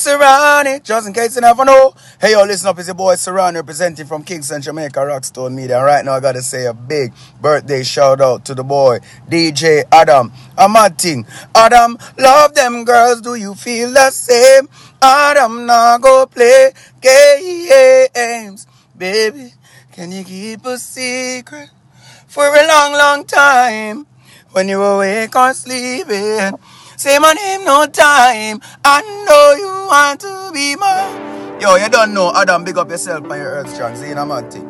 Serani, just in case you never know. Hey, yo, listen up, it's your boy Serani representing from Kingston, Jamaica, Rockstone Media. And right now, I gotta say a big birthday shout out to the boy, DJ Adam. Amating. Adam, love them girls, do you feel the same? Adam, now go play games. Baby, can you keep a secret for a long, long time? When you awake or sleeping. Say my name no time. I know you want to be mine. Yo, you don't know Adam, big up yourself by your earth strong. See, I'm Boom. if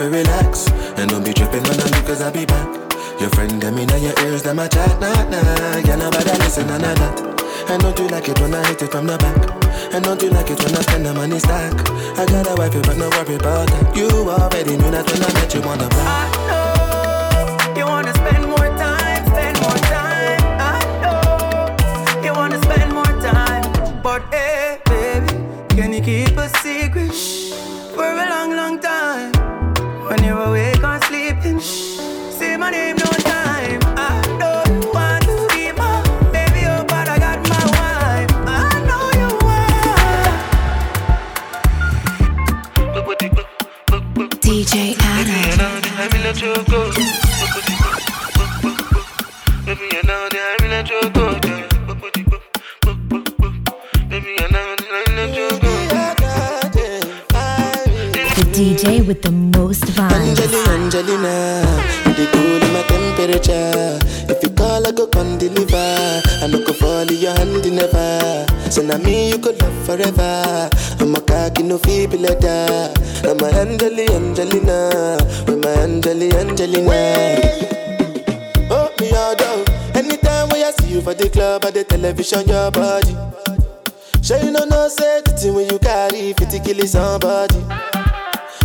you relax. And don't be tripping on me cause I'll be back. Your friend them in your ears, them a chat, nah, nah. Yeah, nobody listen, none of that I don't you like it when I hit it from the back? I don't you like it when I spend the money stack? I got a wife, but no worry about that. You already knew that when I met you on the block. I know you wanna spend more time, spend more time. I know you wanna spend more time. But hey, baby, can you keep a secret? For a long, DJ Adam, the DJ with the most vibes. Angelina, you the cool in my temperature. If you call, I go come deliver. I no go fall in your hand never. So now me you could love forever. I'm a cocky no feeble letter. I'm a Angeli Angelina, with my Angeli Angelina. Oh me all down. Anytime when I see you for the club or the television, your body. Sure you know no safety when you carry 50 kill somebody.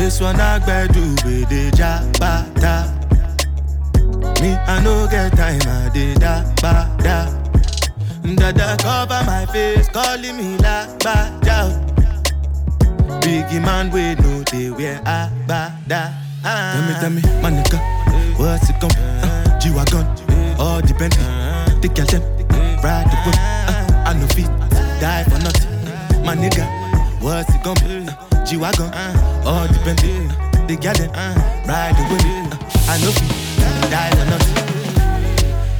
This one I do with the jabata. Me, I no get time, I did da ba da. Dada cover my face, calling me la ba da. Biggie man, we know they wear a ba da. Ah. Tell me, tell me, my nigga, what's it gon' be? Uh, G-Wagon, all the Bentley, the girl them, ride the whip. Uh, I no feet, die for nothing. My nigga, what's it gonna be? Uh, G-Wagon, all the Bentley, uh, the them, uh, ride the whip. Uh, I no feet, die for nothing.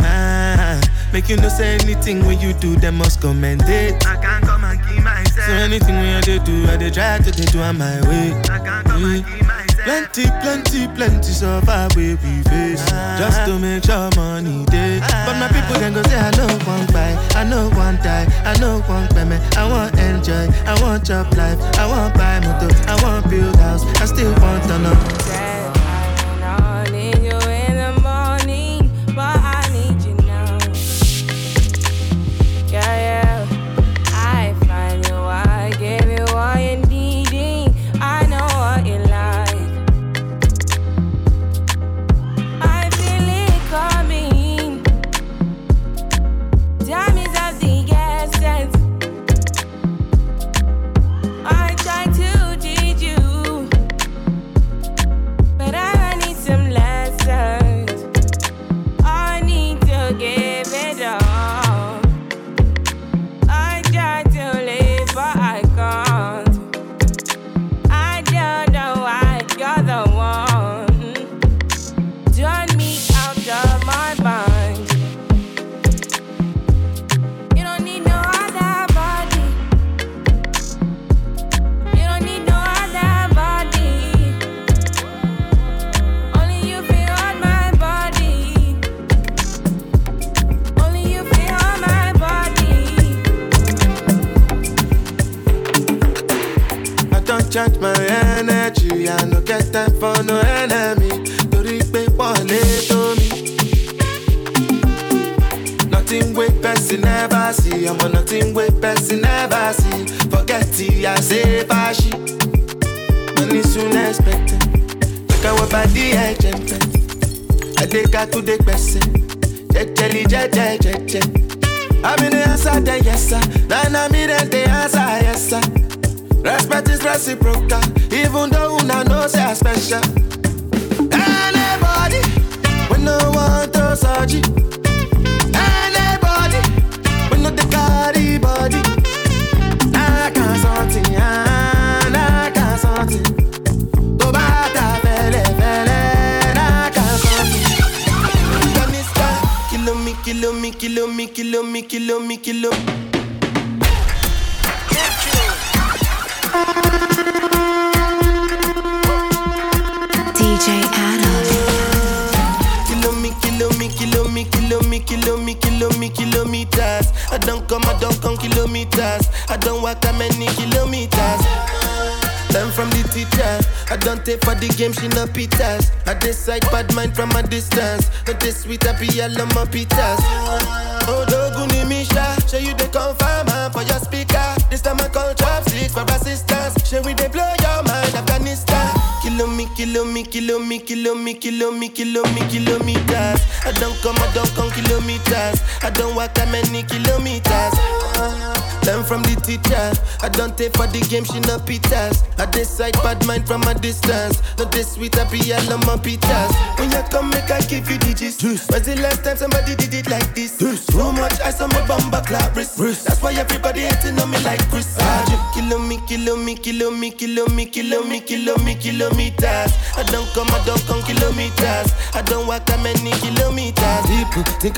Uh, make you no say anything when you do, them must commend it. I can't come and keep myself. So anything when I do, I they try to they do on my way. I can't come and keep myself. Plenty, plenty, plenty so far we face Just to make sure money day But my people can go say I know one buy I know one die, I know one payment I want enjoy, I want job life I want buy motor, I want build house I still want to know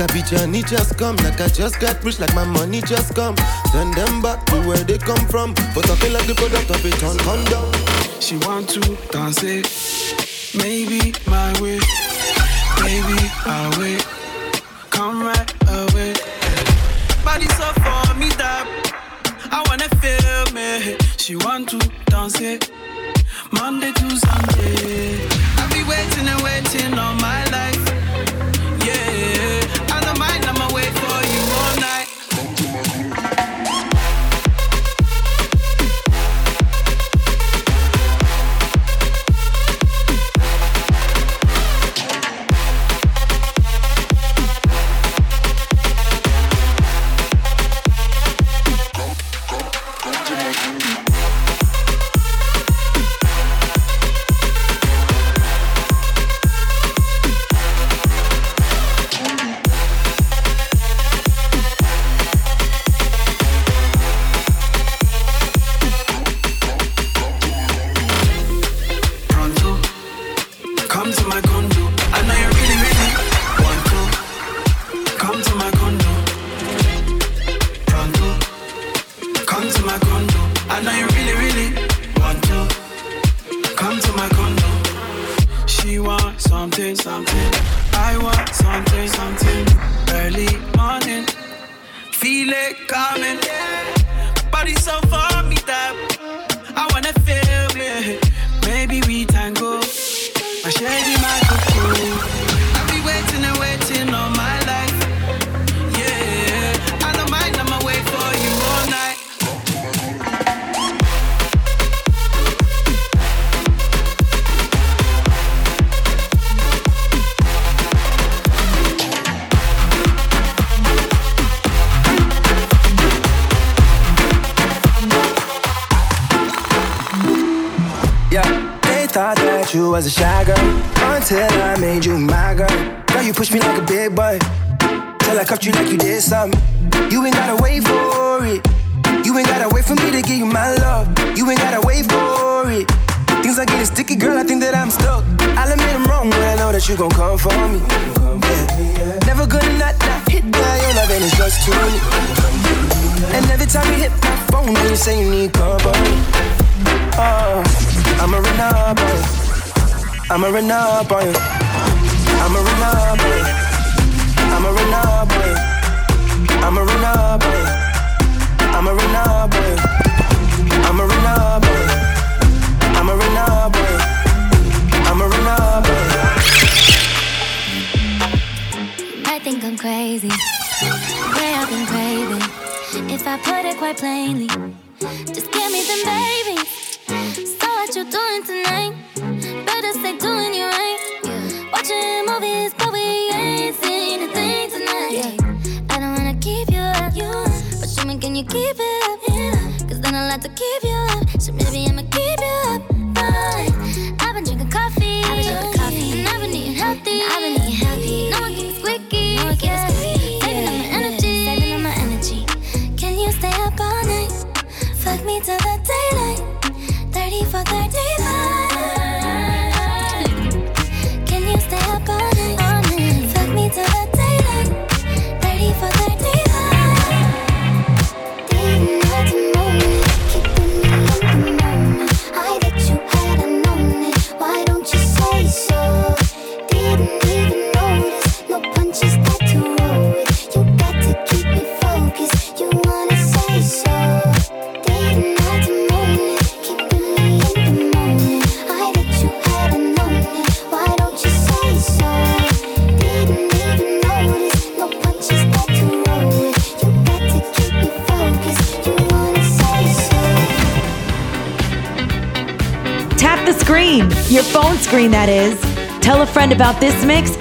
Cabbage and it just come. Like I just got rich, like my money just come. Send them back to where they come from. For talking like the product of it on condom. She want to dance it.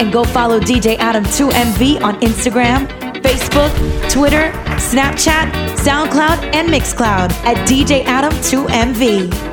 and go follow DJ Adam2MV on Instagram, Facebook, Twitter, Snapchat, SoundCloud, and Mixcloud at DJ Adam2MV.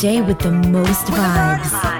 DJ with the most vibes.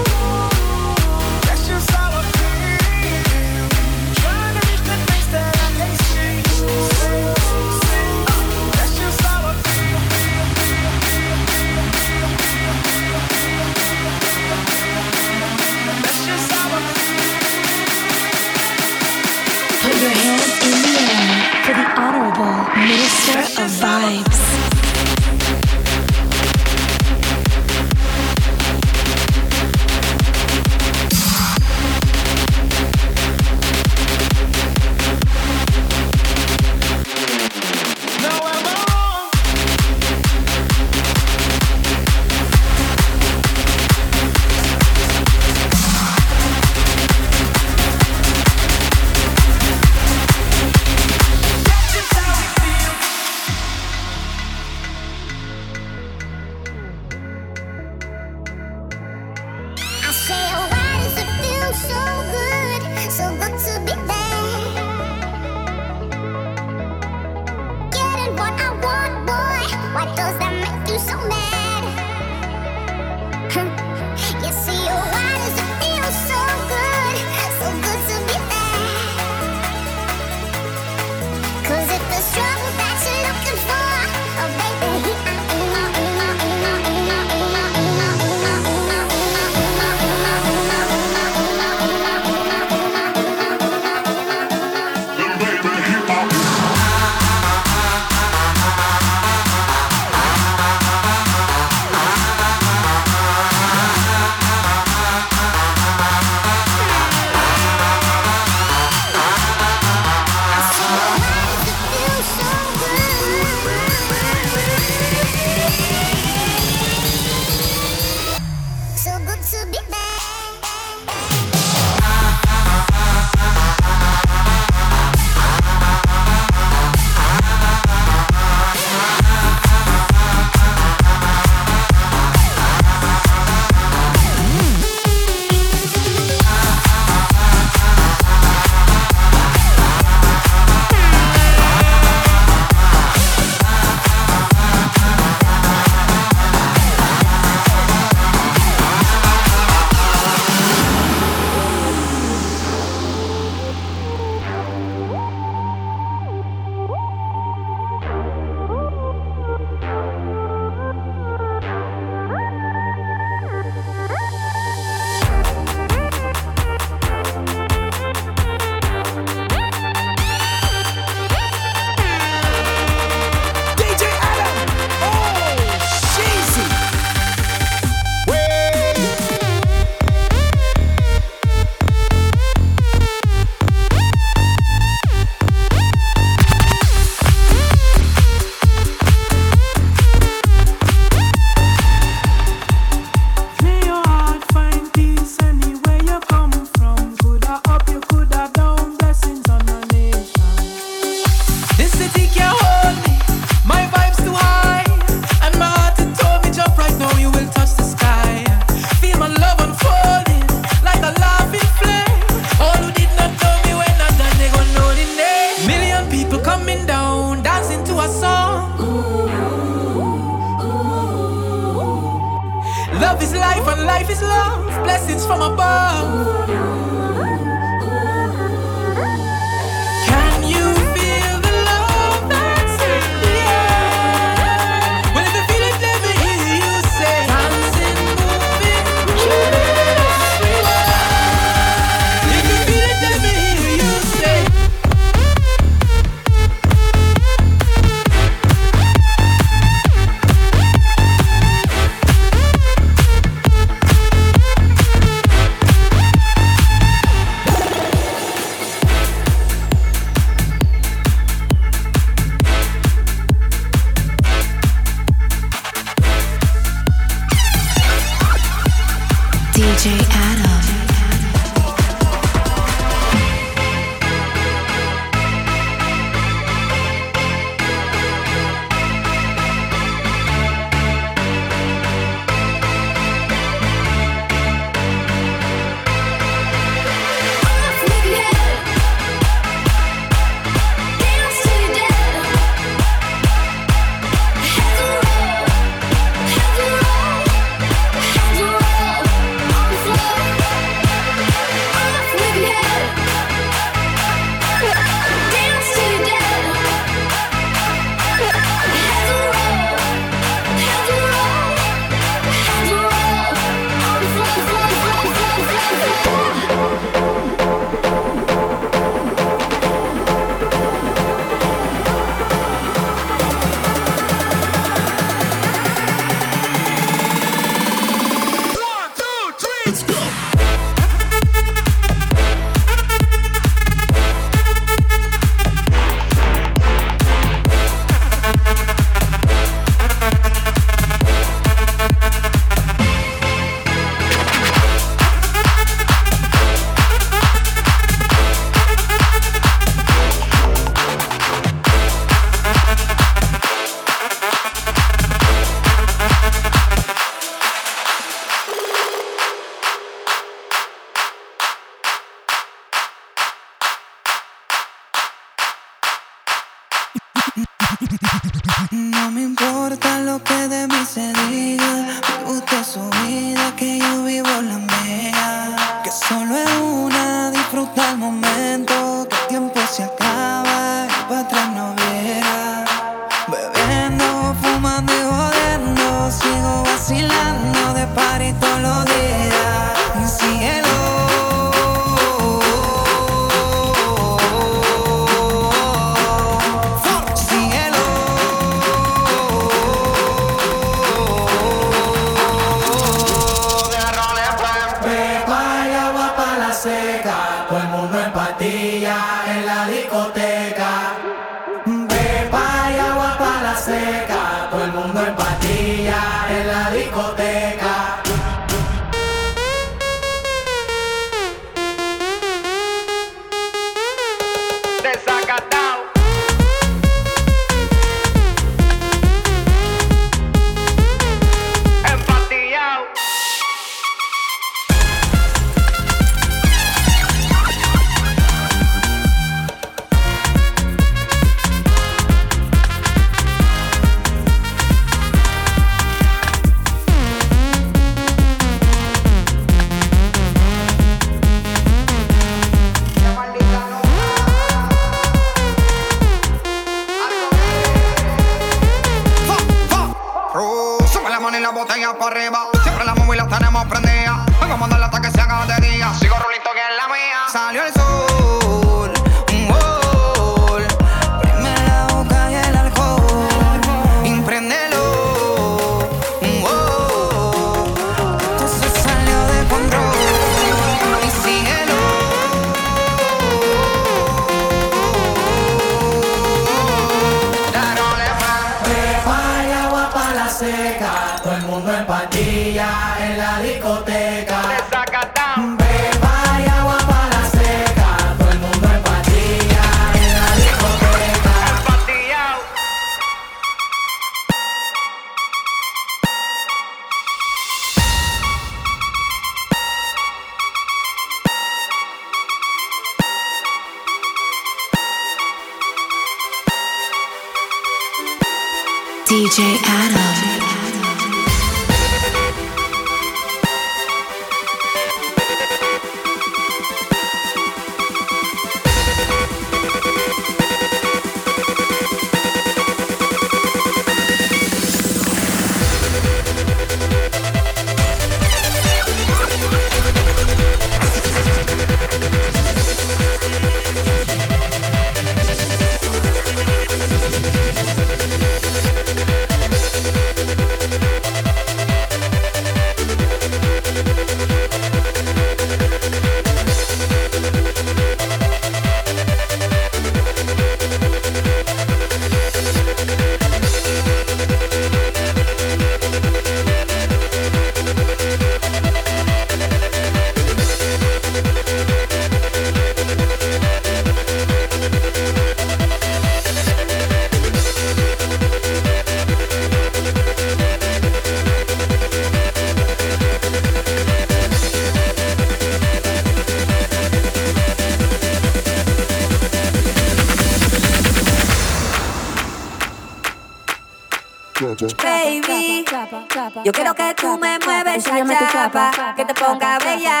que te ponga bella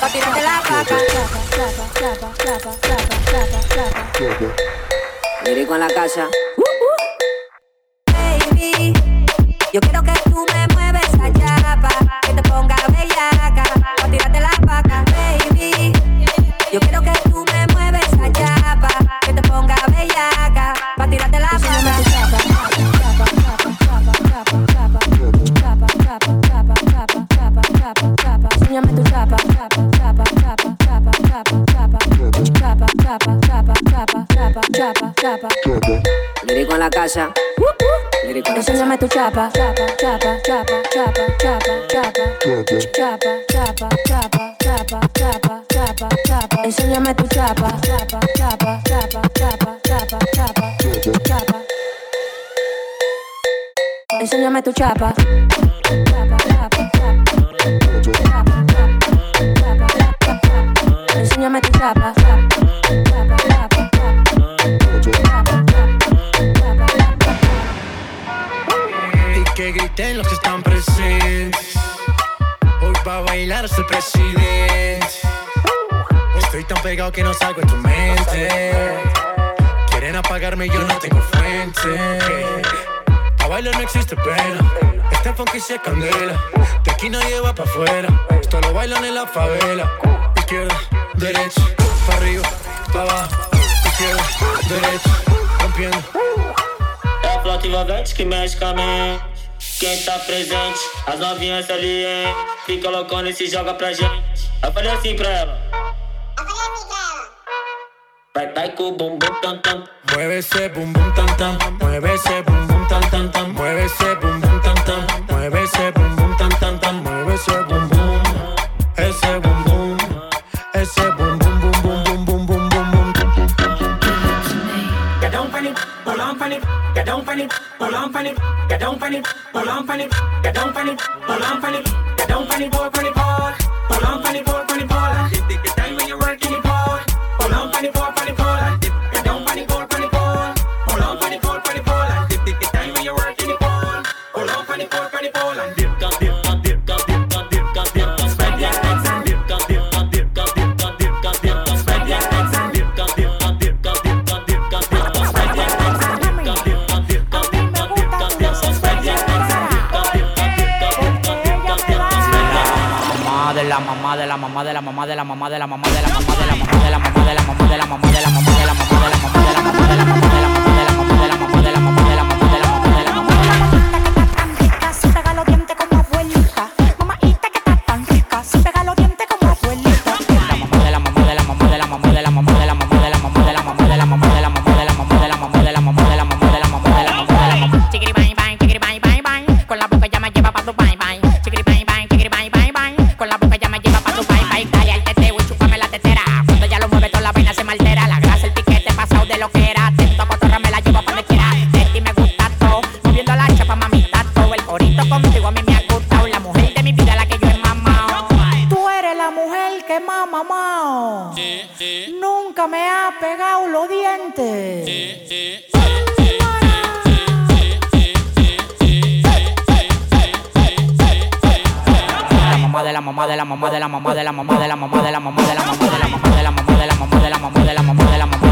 pa' la vaca. Lirico en la casa. dame tu chapa, chapa, chapa, chapa, chapa, chapa, chapa, chapa, chapa, chapa, chapa, chapa, chapa, enséñame tu chapa, chapa, chapa, chapa, chapa, chapa, chapa, chapa, enséñame tu chapa. si es candela. De aquí no lleva pa' afuera. Esto lo bailan en la favela. Izquierda, derecha, pa' arriba, pa' abajo. Izquierda, derecha, rompiendo. É a flota que mexe com a mente. Quem tá presente, as novinhas ali, hein? Fica loucona e se joga pra gente. Eu assim pra ela. mamá de la mamá de la mamá de la mamá de la mamá de la mamá de la mamá de la mamá de la mamá de la mamá de la mamá de la mamá de la mamá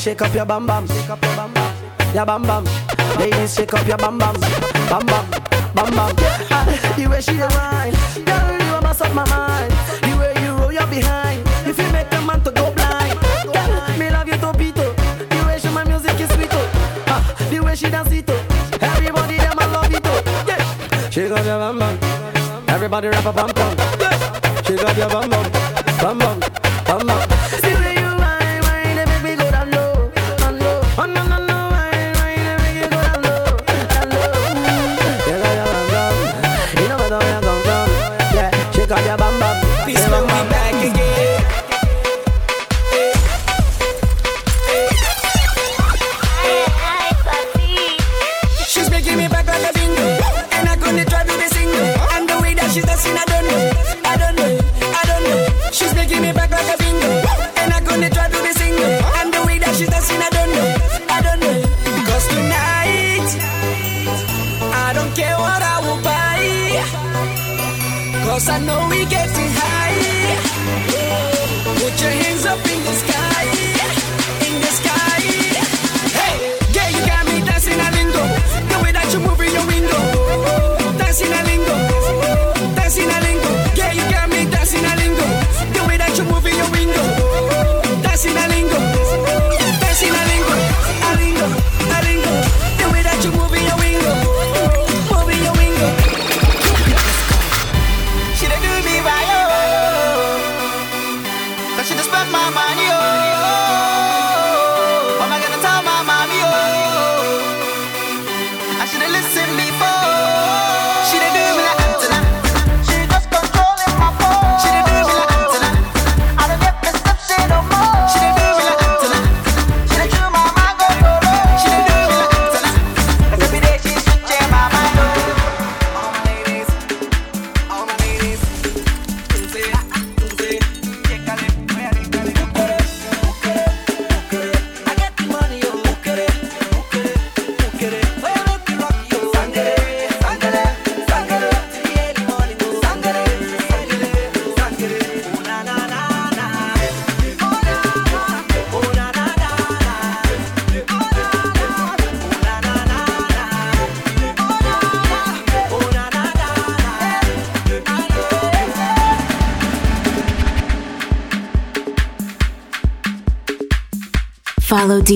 shake up your bam bam. Shake up your bam bam. Your bam bam. Ladies, shake up your bam bam. Bam bam. Bam bam. The way she a girl, you a mess up my mind. The way you roll your behind, if you make a man to go blind. Girl, me love you to beat pito. The way she my music is sweet oh. Ah, the way she dance it oh. Everybody them a love it oh. Shake up your bam bam. Everybody rap a bam bam. Shake up your bam bam.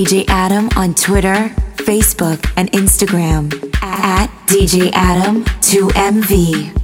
DJ Adam on Twitter, Facebook, and Instagram at DJ Adam 2MV.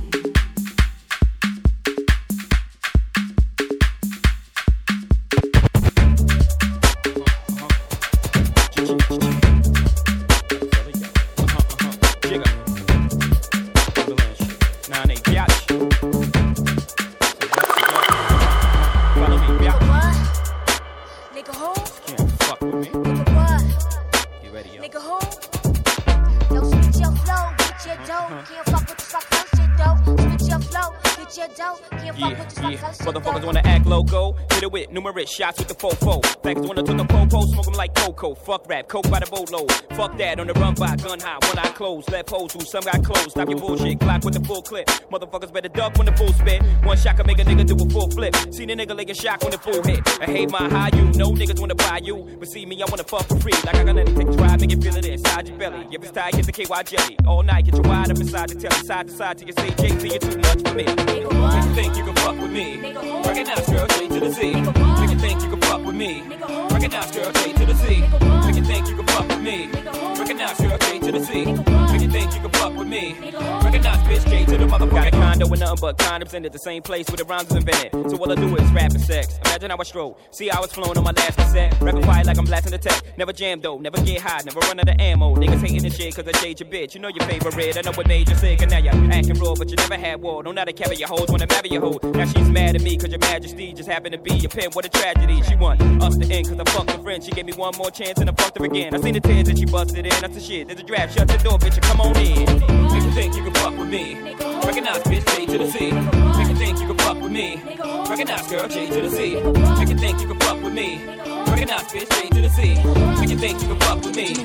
Coke by the boatload. Fuck that, on the run by gun high, one eye closed. Left holes who some got closed. Stop your bullshit, clock with the full clip. Motherfuckers better duck when the full spit. One shot can make a nigga do a full flip. Seen a nigga like a shock when the full hit. I hate my high, you know niggas wanna buy you. But see me, I wanna fuck for free. Like I got nothing to try, make it feel it inside your belly. If it's tight, get the KY jelly. All night, get your wide up inside the telly. Side to side till you say, Jay, you're too much for me. Make you think you can fuck with me. Recognize, girl, J to the Z. Make you think you can fuck with me. Recognize, girl, J to the Z. to the Z. with nothing but condoms in it. The same place where the rhymes was invented. So all I do is rap and sex. Imagine how I stroll. See how it's flowing on my last cassette. Rapid fire like I'm blasting the tech. Never jam though, never get high, never run out of ammo. Niggas hating this shit cause I shade your bitch. You know your favorite. Red, I know what made you sick and now you're acting raw, but you never had war. Don't know how to carry your hoes, wanna marry your hoe. Now she's mad at me cause your majesty just happened to be your pin. What a tragedy. She want us to end cause I fucked her friend. She gave me one more chance and I fucked her again. I seen the tears that she busted in. That's the shit. There's a draft. Shut the door, bitch, come on in. Make you think you can fuck with me. Recognize, bitch, J to the Z. Make you think you can fuck with me. Recognize, girl, J to the Z. Make you think you can fuck with me. Recognize, bitch, J to the Z. Make you think you can fuck with me.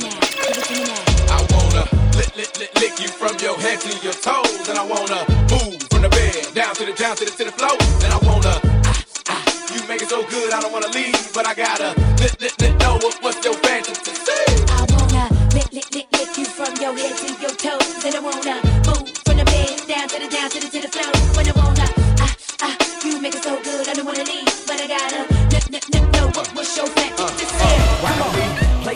I wanna lick, lick, lick, lick you from your head to your toes, and I wanna move from the bed down to the down to the to the floor, and I wanna. ah, ah, You make it so good, I don't wanna leave, but I gotta lick, lick, lick, know what, what's your fantasy. I wanna lick, lick, lick, lick you from your head to your toes. And I wanna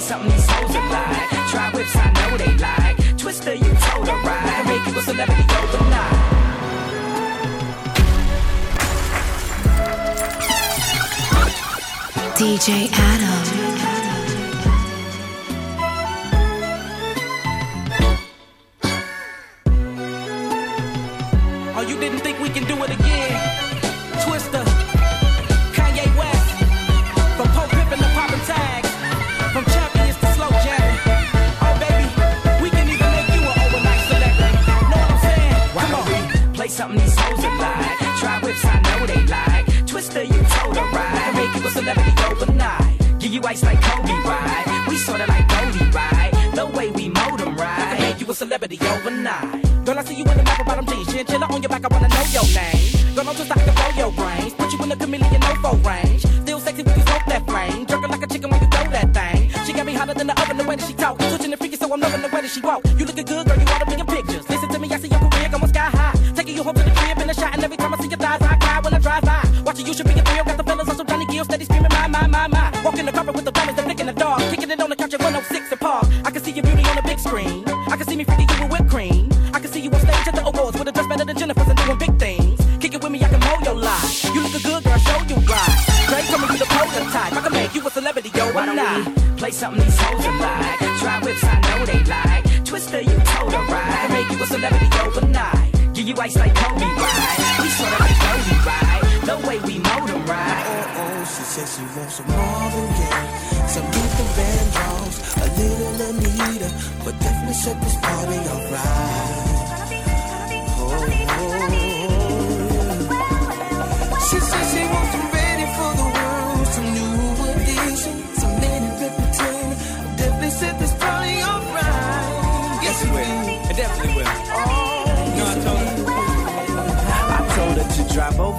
something these hoes are like? Try whips, I know they like. Twister, you told. Make a celebrity overnight. DJ Adam.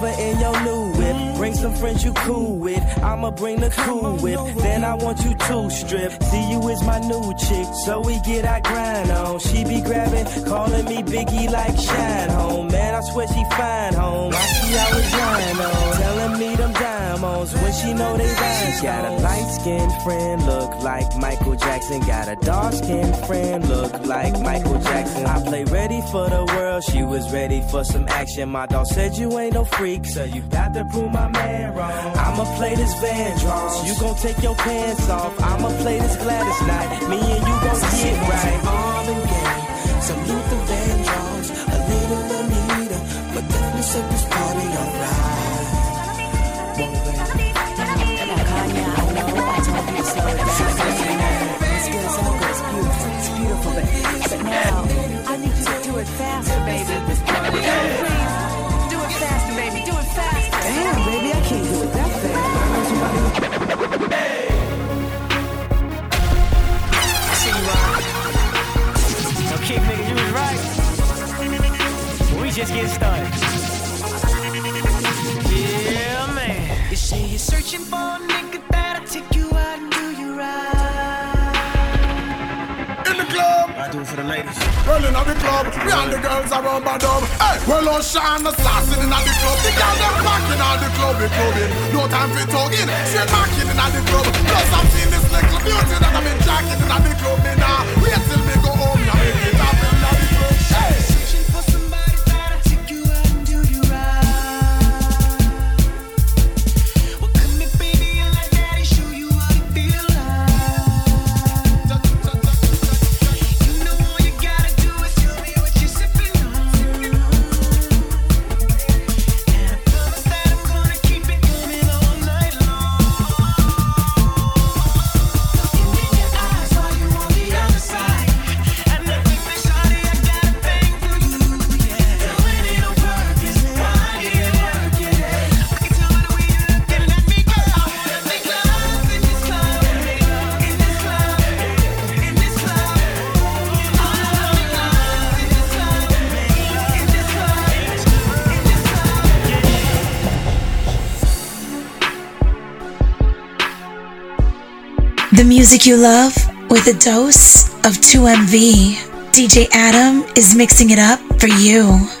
Over in your new whip. Bring some friends you cool with. I'ma bring the cool whip. Then I want you to strip. See you is my new chick. So we get our grind on. She be grabbing, calling me Biggie like Shyne Home. Man, I swear she fine home. I see I was lying on. Telling me them diamonds when she know they rhyme. She got a light skinned friend, look like Michael Jackson. Got a dark skinned friend, look like Michael Jackson. I play ready for the world. She was ready for some action. My dog said you ain't no freak, so you got to prove my man wrong. I'ma play this Van Vandross. You gon' take your pants off. I'ma play this Gladys Knight. Me and you gon' get right. All Marvin Gaye, some Luther Vandross, a little Anita, but definitely set this party alright. faster, baby. Do it faster, baby. Do it faster. Damn, baby, I can't do it that fast. Hey. I see you, Rob. No you was right. We just get started. Yeah, man. You say you're searching for a nigga that'll take you out and do you right. In the club. I do it for the ladies. Rolling, I'll club, me and the girls are rubber dub. Hey, well, on shine the sassing in the club. The girls them rocking on the club, the clubbing. No time for talking, straight rocking in the club. Plus, I'm seeing this little beauty that I've been jacking in the club. Me now, wait till me go home, music you love with a dose of 2MV. DJ Adam is mixing it up for you.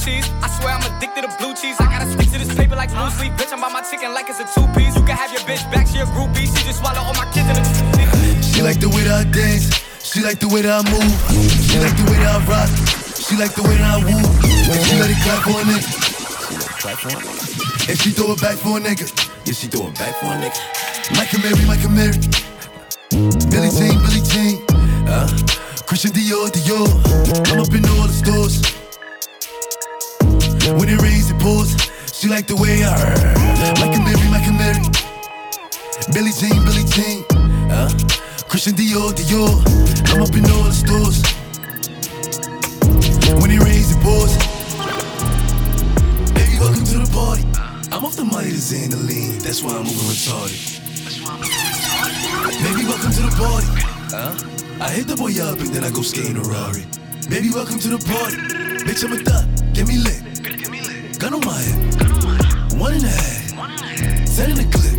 Cheese, I swear I'm addicted to blue cheese. I gotta stick to this paper like blue sleep. Bitch, I'm by my chicken like it's a two piece. You can have your bitch back, she a groupie. She just swallow all my kids in a She like the way that I dance. She like the way that I move. She like the way that I rock. She like the way that I woo. When she let it clap for a nigga. And she throw it back for a nigga. Yeah, she throw it back for a nigga. Mike and Mary, Mike and Mary. Billy Jean, Billy Jean. Uh, Christian Dior, Dior. I'm up in all the stores. When it rains, it pours. She like the way I Mike and Mary, like and Mary. Billy Jean, Billy Jean. Uh, Christian Dior, Dior. I'm up in all the stores. When it rains, it pours. Baby, welcome to the party. I'm off the money to Xanaline. That's why I'm moving retarded. Baby, welcome to the party. Huh? I hit the boy up and then I go skate in a Rari. Baby, welcome to the party. Bitch, I'm a thot. Get me lit. Gun on my head. A half. Ten in the clip.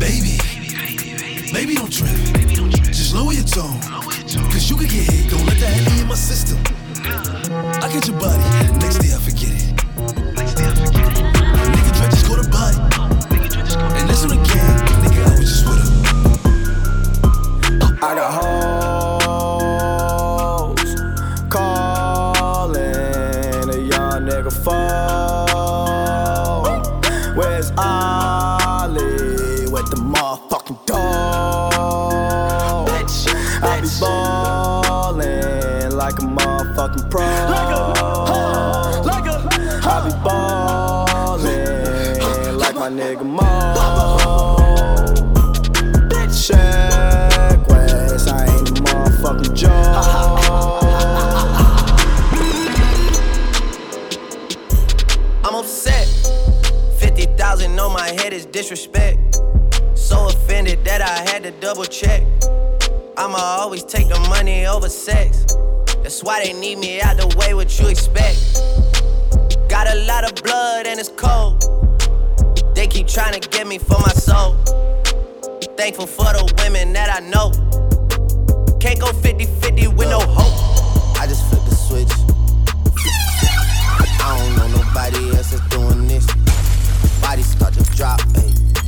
Baby. Baby, don't trip. Just lower your tone. Cause you could get hit. Don't let that heavy in my system. I get your body. Next day I forget it. Next day I forget it. Nigga try just go to body. And this one again. Nigga, I was just with her. I got hoes motherfucking pro. like I be ballin' like my nigga Mo. Check West, I ain't a motherfucking joke. I'm upset. 50,000 on my head is disrespect. So offended that I had to double check. I'ma always take the money over sex. That's why they need me out the way, what you expect? Got a lot of blood and it's cold. They keep trying to get me for my soul. Thankful for the women that I know. Can't go 50 50 with no hope. I just flipped the switch. I don't know nobody else that's doing this. Bodies start to drop, ayy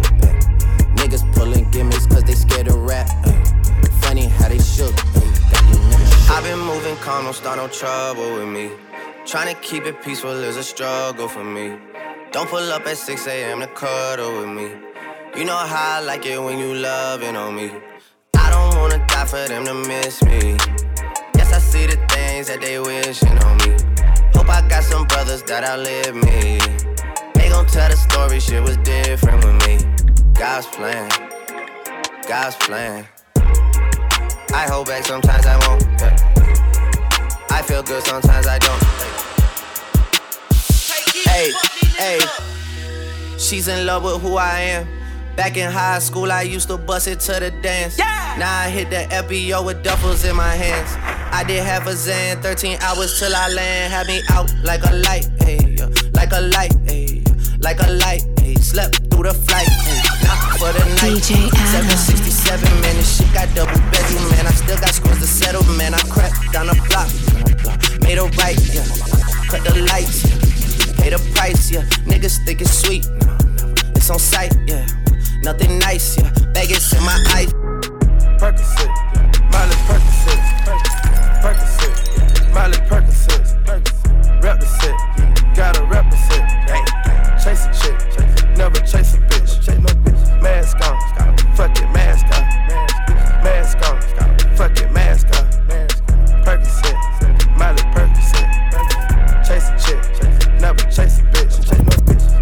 Niggas pulling gimmicks cause they scared to rap. ay. Funny how they shook. Uh, shook. I've been moving calm, don't start no trouble with me. Trying to keep it peaceful is a struggle for me. Don't pull up at 6 a.m. to cuddle with me. You know how I like it when you loving on me. I don't wanna die for them to miss me. Yes, I see the things that they wishing on me. Hope I got some brothers that outlive me. They gon' tell the story, shit was different with me. God's plan, God's plan. I hold back sometimes I won't. yeah. I feel good sometimes I don't. Hey, hey. She's in love with who I am. Back in high school, I used to bust it to the dance. Now I hit the FBO with duffels in my hands. I did half a Zan, 13 hours till I land. Had me out like a light, hey, yeah. like a light, hey, yeah. Like a light. Hey. Slept through the flight, hey. not for the night. DJ Adam. 767, man, this shit got double bedroom, man. I still got scores to settle, man. I crept down the block, made a right, yeah. Cut the lights, yeah. pay the price, yeah. Niggas think it's sweet, it's on sight, yeah. Nothing nice, yeah. Vegas in my eyes. Percocet, Miley Percocet, Percocet, Miley Percocet,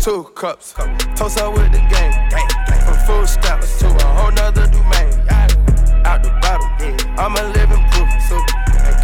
two cups, toast up with the game, from food stamps to a whole nother domain. Out the bottom. I'm a living proof, so ain't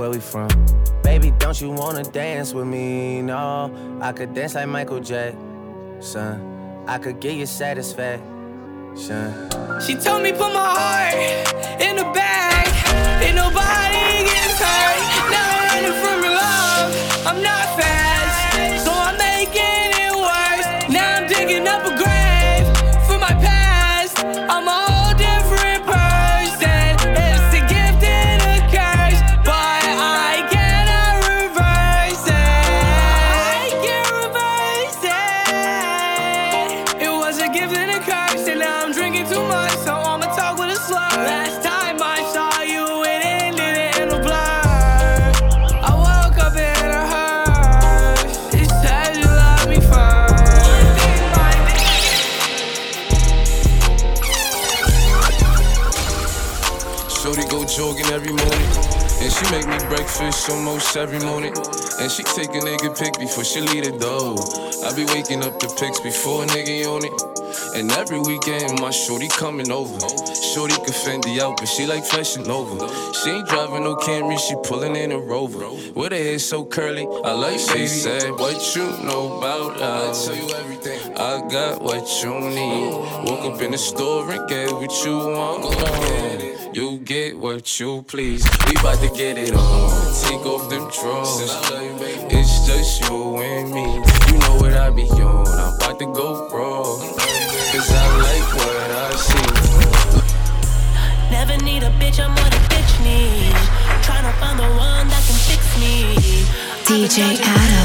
Where we from? Baby, don't you wanna dance with me? No, I could dance like Michael Jackson. I could get you satisfaction. She told me put my heart in the bag. Make me breakfast almost every morning. And she take a nigga pic before she leave the door. I be waking up the pics before a nigga on it. And every weekend, my shorty coming over. Shorty can Fendi out, but she like fashion over. She ain't driving no Camry, she pulling in a Rover. With her hair so curly, I like she said, What you know about us? I tell you everything. I got what you need. Woke up in the store and get what you want. You get what you please. We bout to get it on. Take off them drawers. It's just you and me. You know what I be on. I'm about to go raw. Cause I like what I see. Never need a bitch, I'm what a bitch need. Tryna find the one that can fix me. DJ In Adam.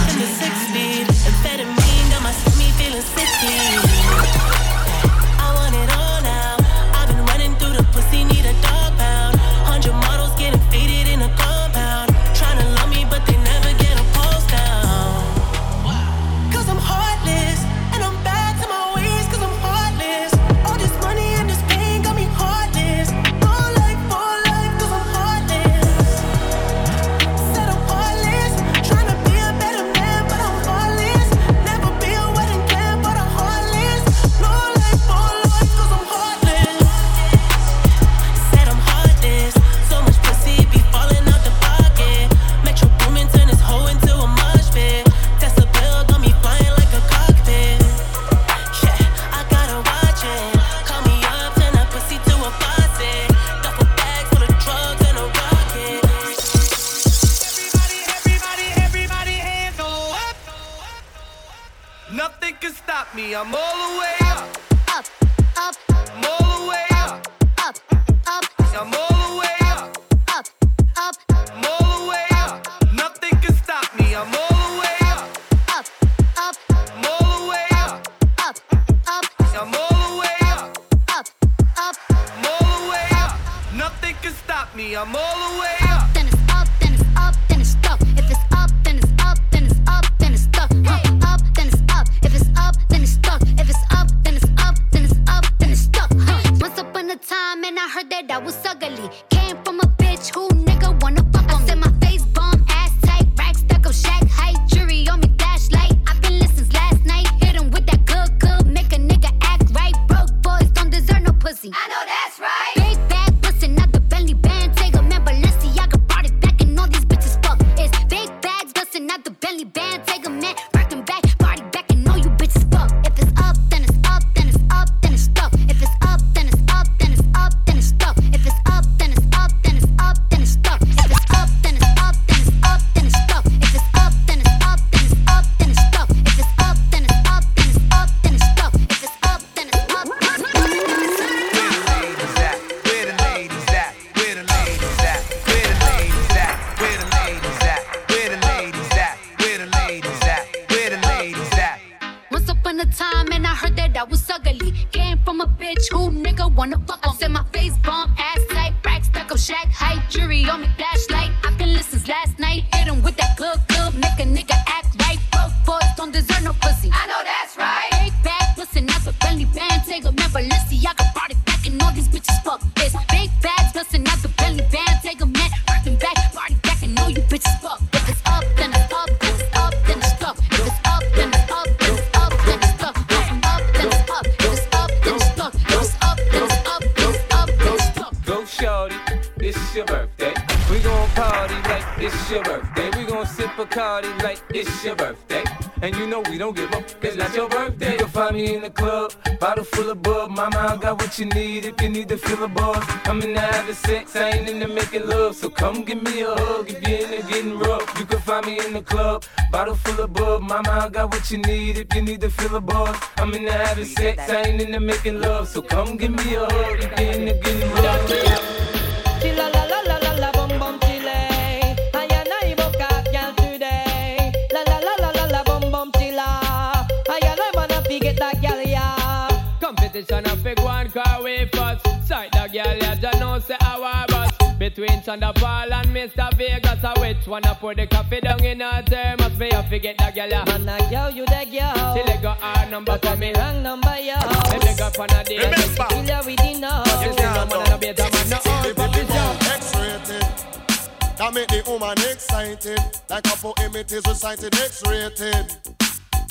Like it's your birthday. And you know we don't give up, cause that's your birthday. You can find me in the club, bottle full of bub. Mama, I got what you need if you need to feel a buzz. I'm in the having sex, I ain't into making love. So come give me a hug if you're into getting rough. You can find me in the club, bottle full of bub. Mama, I got what you need if you need to feel a buzz. I'm in the having sex, I ain't into making love. So come give me a hug if you're into getting rough. Chilla la la la Competition a big one car way first. Sight the girl ya just know say our bus. Between Thunderfall and Mr. Vegas, I which one I put the coffee down in her thermos. Me I forget the girl ya. Man, a girl, you the girl. She let go her number for me. Wrong number, yo. Me beg up on a day. Remember. Kill her with the know. You see no man and no better man, no all puppies, yo. X-rated. That make the woman excited. Like a poem it is recited X-rated.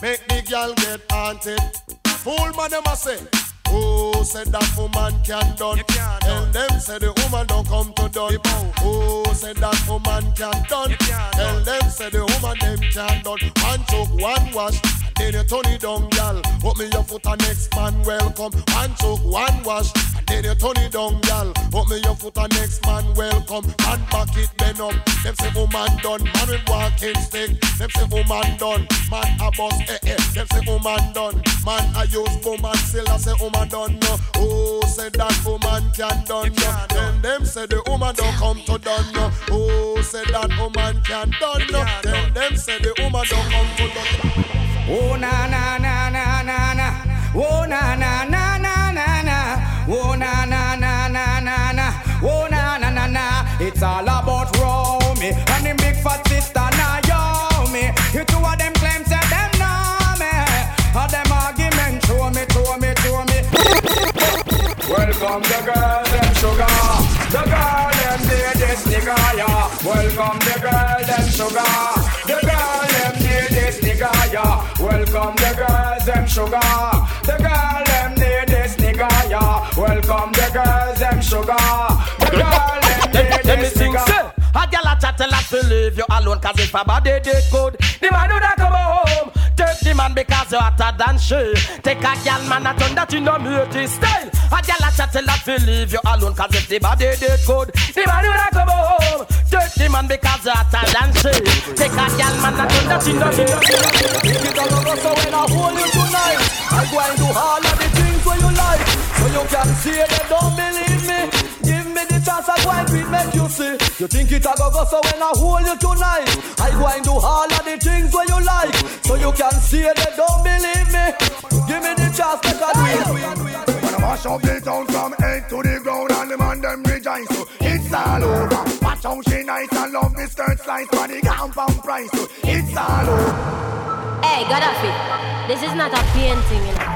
Make the girl get haunted. Fool man them a say. Oh, said that woman can done. Tell them say the woman don't come to done. Oh, said that woman can done. Tell them say the woman them can done. One choke, one wash. Then you turn it down, gal. Put me your foot and next man welcome. One choke, one wash. Then you turn it down, gal. Put me your foot and next man welcome. And back it bend up. Them say woman done. Man with walking stick. Them say woman done. Man a boss eh eh. Them say woman done. Man a use woman still I say woman done no. Oh, say that woman can done no. Then them say the woman don't come to done no. Oh, say that woman can done no. Then them say the woman don't come to done. Oh na na na na na na. Oh na na na na na na. Oh na na na na na na. Oh na na na na. It's all about Romy and them Welcome the girl, them sugar. The girl, them need this nigga, yeah. Welcome the girl, them sugar. The girl, them need this nigga, yeah. Welcome the girls, them sugar. The girl, them need this nigga, yeah. Welcome the girls, them sugar. The girl, them need this nigga. A gal a chat a lot to leave you alone Cause if a body did good The man would have come home the man because you hotter than she. Take a gal man a turn that you know me it style A gal a chat a lot to leave you alone Cause if the body did good The man would have come home. The man because you hotter than she. Take a girl man and turn that in the Think it all over so when I hold you tonight. I go and do all the things where you like. So you can see they don't believe me me the chance I go and do it make you see You think it all over so when I hold you tonight I go and do all of the things where you like So you can see they don't believe me Give me the chance make I do it When I mash up the town from head to the ground and the man them rejoice so it's all over. Watch how she nice and love the skirt slice for the compound price so it's all over. Hey, Gaddafi, this is not a painting, you know.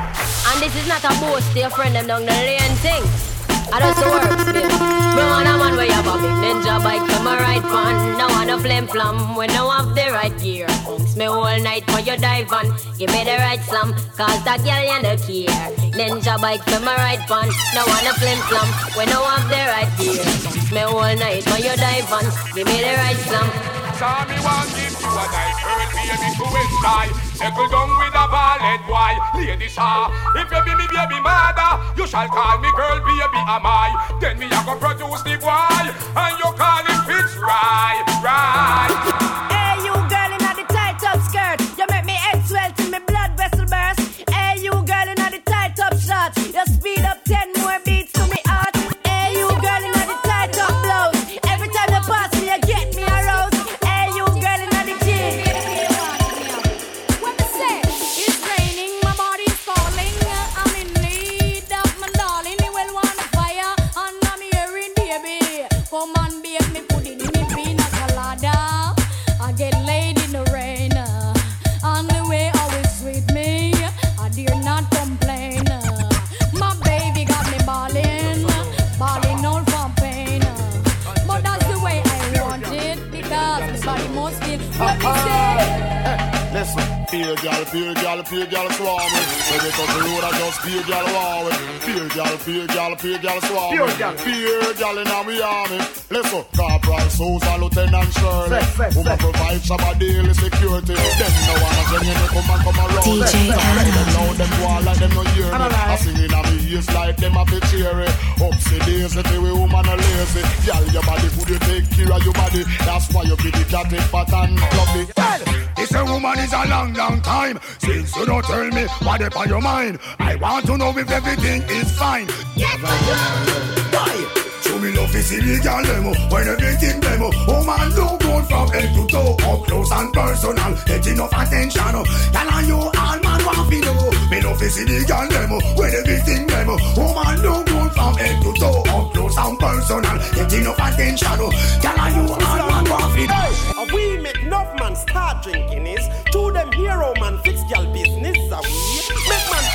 And this is not a boast to your friend them down the lane thing. I just works, baby. Me want a man where you have a big ninja bike to my right pan. No want a flim flam when no have the right gear. Hooks me all night for your dive on. Give me the right slam, cause that girl you no care. Ninja bike to my right pan. No want a flim flam when no have the right gear. Hooks me all night for your dive on. Give me the right slam. Saw me want give you a nice girl, baby, to enjoy. Settle down with a ballad boy, lady Shaw. If you be me baby mother, you shall call me girl, baby, am I? Then me a go produce the boy, and you call him Fitz fear gal warming. Fear gal, fear gal, fear gal swarming. Fear gal. fear gal in our army. Listen, Corporal Sousa, Lieutenant Shirley. Woman provide Shabba daily security. Them no wanna send you to come and come around. DJ Somebody them loud, them go all like them no hear me. I sing in a me ears like them a bit cheery. Upsy daisy, till we woman a lazy. Gal, your body could you take care of your body. That's why you keep it cat it fat fluffy. This a woman is a long, long time since you don't tell me what up on your mind. I want to know if everything is fine. Yes, Why? Show me love is illegal demo when everything demo. Woman do good from head to toe, up close and personal. Get enough attention. Girl and you man want to know. Me love is illegal demo when everything demo. Woman do good from head to toe, up close and personal. Get enough attention. Oh. Girl and you all man want to know. We make enough man start drinking is to them hero man fix gal business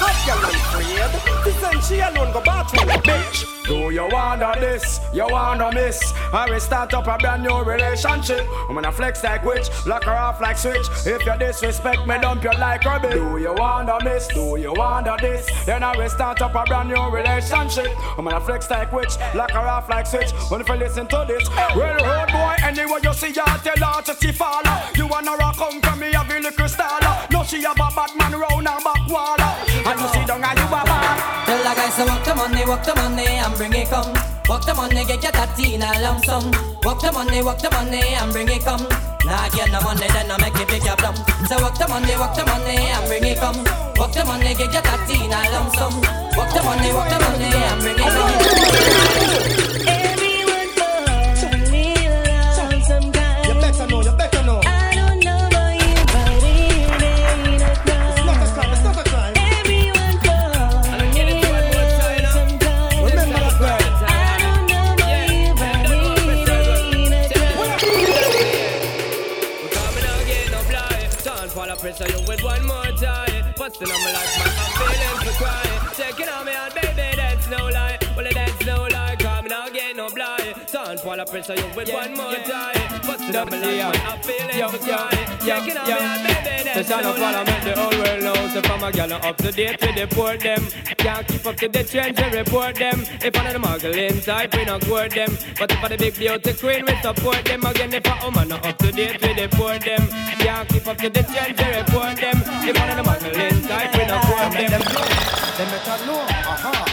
hot and afraid to send she alone go bathroom bitch Do you wanna this? You wanna miss? I will start up a brand new relationship. I'm gonna flex like witch, lock her off like switch. If you disrespect me, dump you like rubbish. Do you wanna miss? Do you wanna this? Then I will start up a brand new relationship. I'm gonna flex like witch, lock her off like switch. When if you listen to this, well, road boy, anyway you see her, tell her to see follow. You wanna rock come from me, a little style. No, she have a bad man round her back wall. And you see down and you a bad. Tell the guys to walk the money, walk the money and bring it come. Walk the money, get your tatty in a lump sum. Walk the money, walk the money and bring it come. Nah, get no money, then I make it pick your plum. So walk the money, walk the money and bring it come. Walk the money, get your tatty in a lump sum. Walk the money, walk the money and bring it come. Time. Busting on my life, Don't fall a pressure you with one more time. Busting on my life, man, I'm feeling for crying. Taking on me out, baby, The that's son no of all I lie. make the whole world know So from a gal up to date with the deport them. Can't keep up to the trends we report them. If one of the muggling type we not court them. But if I'm the big beauty queen we support them. Again if I'm a woman not up to date we deport them. Can't keep up to the trends we report them. If one of the muggling type we not court them. Them better know. Aha.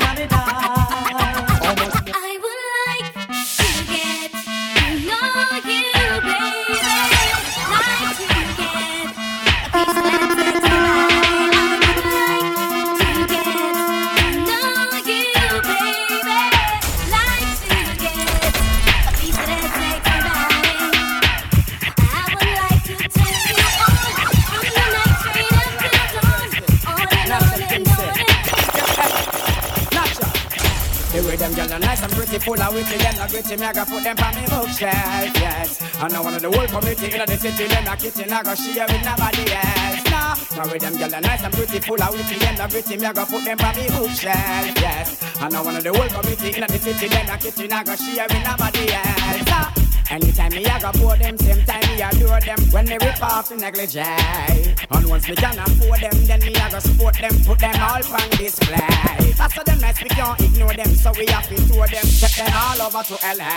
and pretty, full of them not gritty, me I go put them on me bookshelf, yes. And now one of the whole committee in the city, them not kitchen, I go share with nobody else. Nah, now with them gyal are nice and pretty, full of them not gritty, me I go put them on me bookshelf, yes. And now one of the whole committee in the city, them not kitchen, I go share with nobody else. Nah. Anytime me I go pour them, same time me adore them When they rip off the negligee And once me can afford them, then me I go support them Put them all on display how them nice, we can't ignore them So we have to tour them, take them all over to LA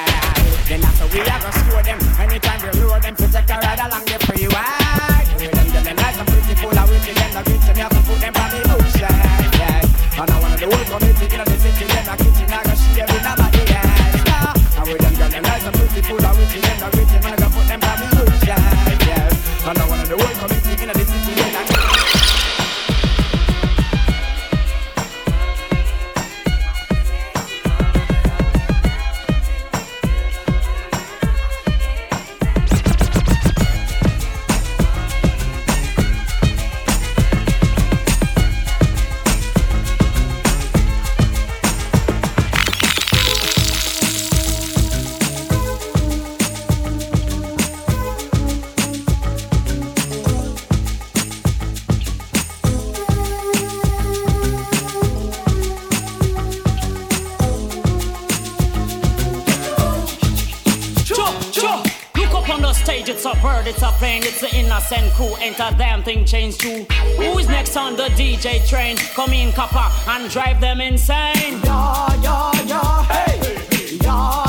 Then after we I go score them Anytime we lure them, to take a ride along the freeway The way them get them nice and pretty full of witty Them not rich, me have to put them on the bookshelf yeah. And I wanna the whole community in the city Them not kitchen, I go share with nobody nah. And with them get them nice and pretty full of witty Them not rich, man, I put them on the bookshelf yeah. And I wanna the community crew. A damn thing changed too. Who is next on the DJ train? Come in, copper, and drive them insane. Yeah, yeah, yeah, hey. Yeah,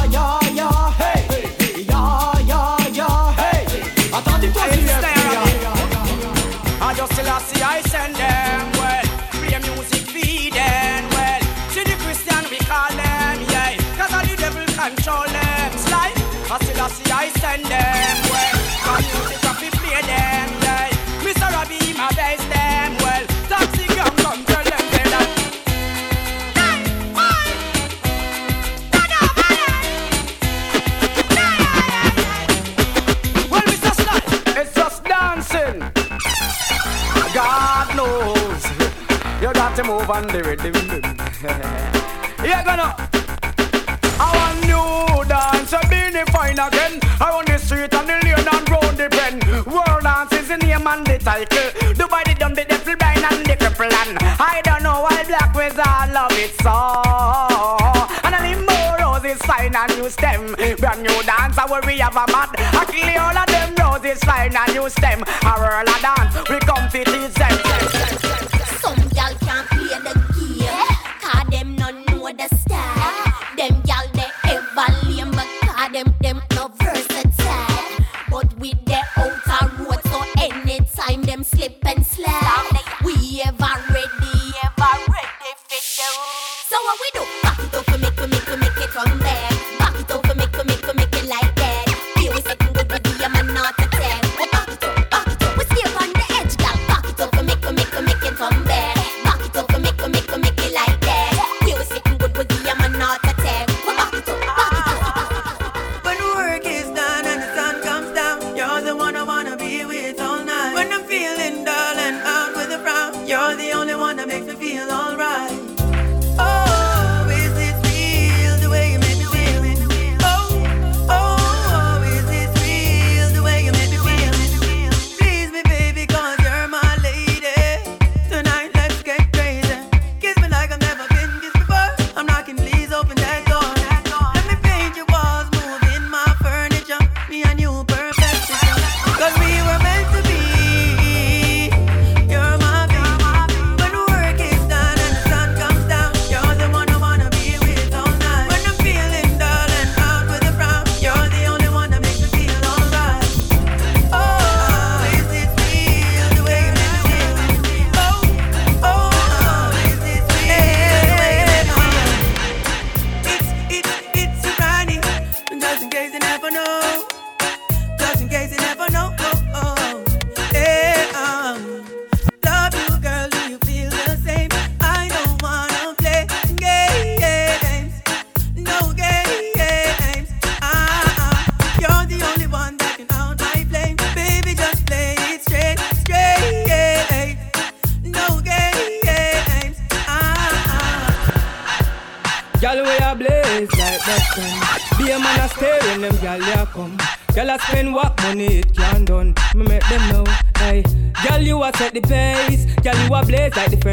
move on the rhythm. You're gonna. I want new dance, a beanie fine again. Around the street and the lane and round the bend. World dance is the name and the title. Dubai the dumb, the devil blind and the cripple and I don't know why black all love it so. And I need more roses fine and new stem. Brand new dance, I we have a mad. I kill all of them roses fine and new stem. A whirl a dance, we come to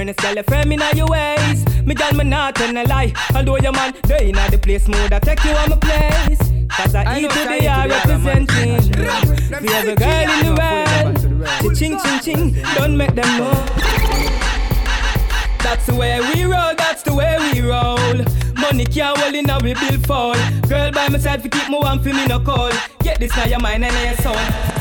blaze like the furnace. Girl you firm inna your ways. Me girl me not tell a lie. Although your man they inna the place mode, I take you on my place. Cause I, I eat to the eat yard to the yard, man. representing. Girl in the world. Ching ching ching. Don't make them know. That's the way we roll, that's the way we roll. Money can't hold in a we bill fall. Girl by my side, fi keep me warm, fi me no cold. Get this now your mind and your soul.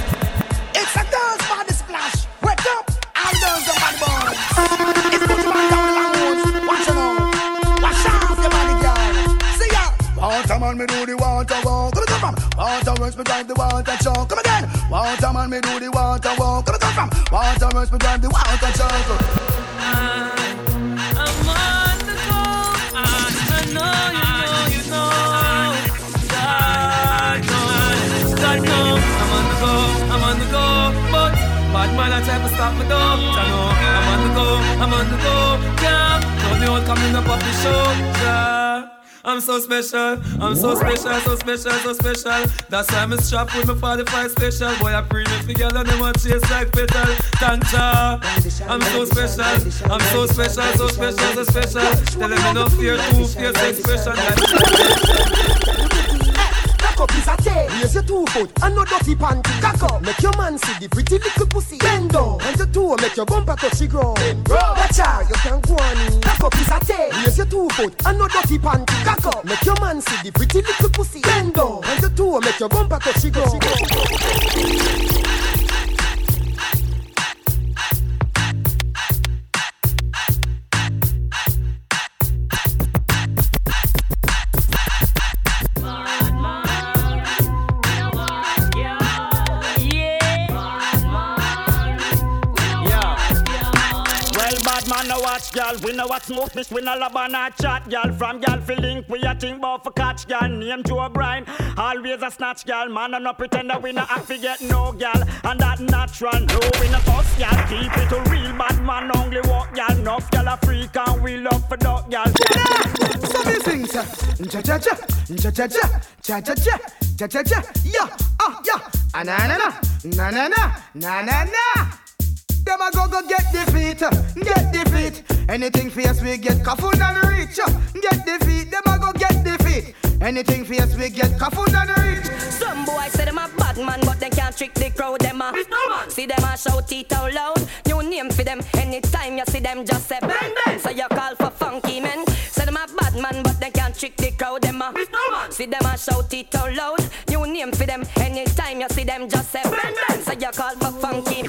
Water works, me drive the water truck. Come again. Water man, me do the water walk. Come come from. Water works, me drive the water truck. I'm on the go. I'm on the go. The. But bad man I try to stop me though. I know I'm on the go. I'm on the go. Yeah, don't me out coming up off the show. Yeah. I'm so special, I'm so special, so special, so special. That's why I'm strapped with my 45 special. Boy, I pre me together, and them want chase like petal. Tanja, ah. I'm so special, I'm so special, so special, so special. Tell them me no fear, two fierce expression. Up is a tail. Raise your two foot and no dirty panty. Cock up. Make your man see the pretty little pussy. Bend down. And your toe make your bumper touch the ground. Watch out, you can go on. Cock up is a tail. Raise your two foot and no dirty panty. Cock up. Make your man see the pretty little pussy. Bend down. And your toe make your bumper touch the ground. Watch. We know what smoke, miss. We no love and a chat, girl. From girl, fi link, we a think about for catch, girl. Name Joe Bryan, always a snatch, girl. Man, and no pretend that we no act fi get no, girl. And that natural, no, we no fuss, girl. Keep it a real bad man, only walk, girl. Enough, girl, a freak, and we love for dog, girl. So sing, sir. Cha cha cha, cha cha cha, cha cha cha, cha cha cha. Yeah, ah yeah. Ah na na na, na na na, na na na. Them a go go get defeat, get defeat. Anything fierce we get kafun and reach. Get defeat, them a go get defeat. Anything fierce we get kafun and reach. Some boy say them a bad man, but they can't trick the crowd. Them a see them a shout it out loud. New name for them. Anytime you see them, just say bang bang. So you call for funky men. Say them a bad man, but they can't trick the crowd. Them a see them a shout it out loud. New name for them. Anytime you see them, just say bang bang. So you call for funky.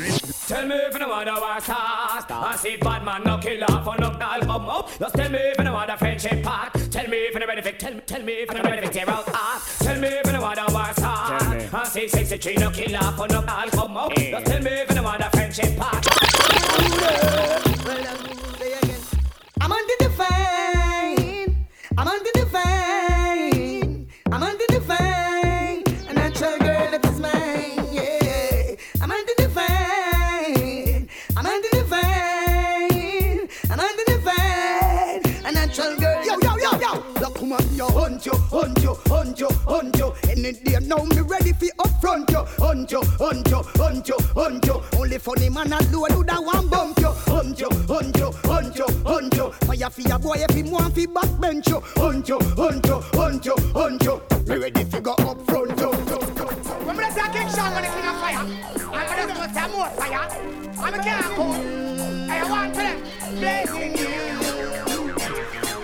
Tell me if you know what I was fast I see bad man no kill off on up now come up. Just tell me if you know what a friendship part Tell me if you know ready for Tell me, tell me if you know ready for tear out heart. Tell me if you know what I was fast I see sexy tree no kill off on up now come up. Just tell me if you know what a friendship part I'm on the define. I'm on the define. Any day now, me ready for upfront you. Hunt you, hunt you, hunt you, hunt you. Only funny man alone who that one bump you. Hunt you, hunt you, hunt you, hunt you. Fire for your boy if him want fi backbench you. Hunt you, hunt you, hunt you, hunt you. Me ready fi go up front you. When me say King Sean when the king of fire, I'm gonna go say more fire. I'm a can't go. I want to them blazing you,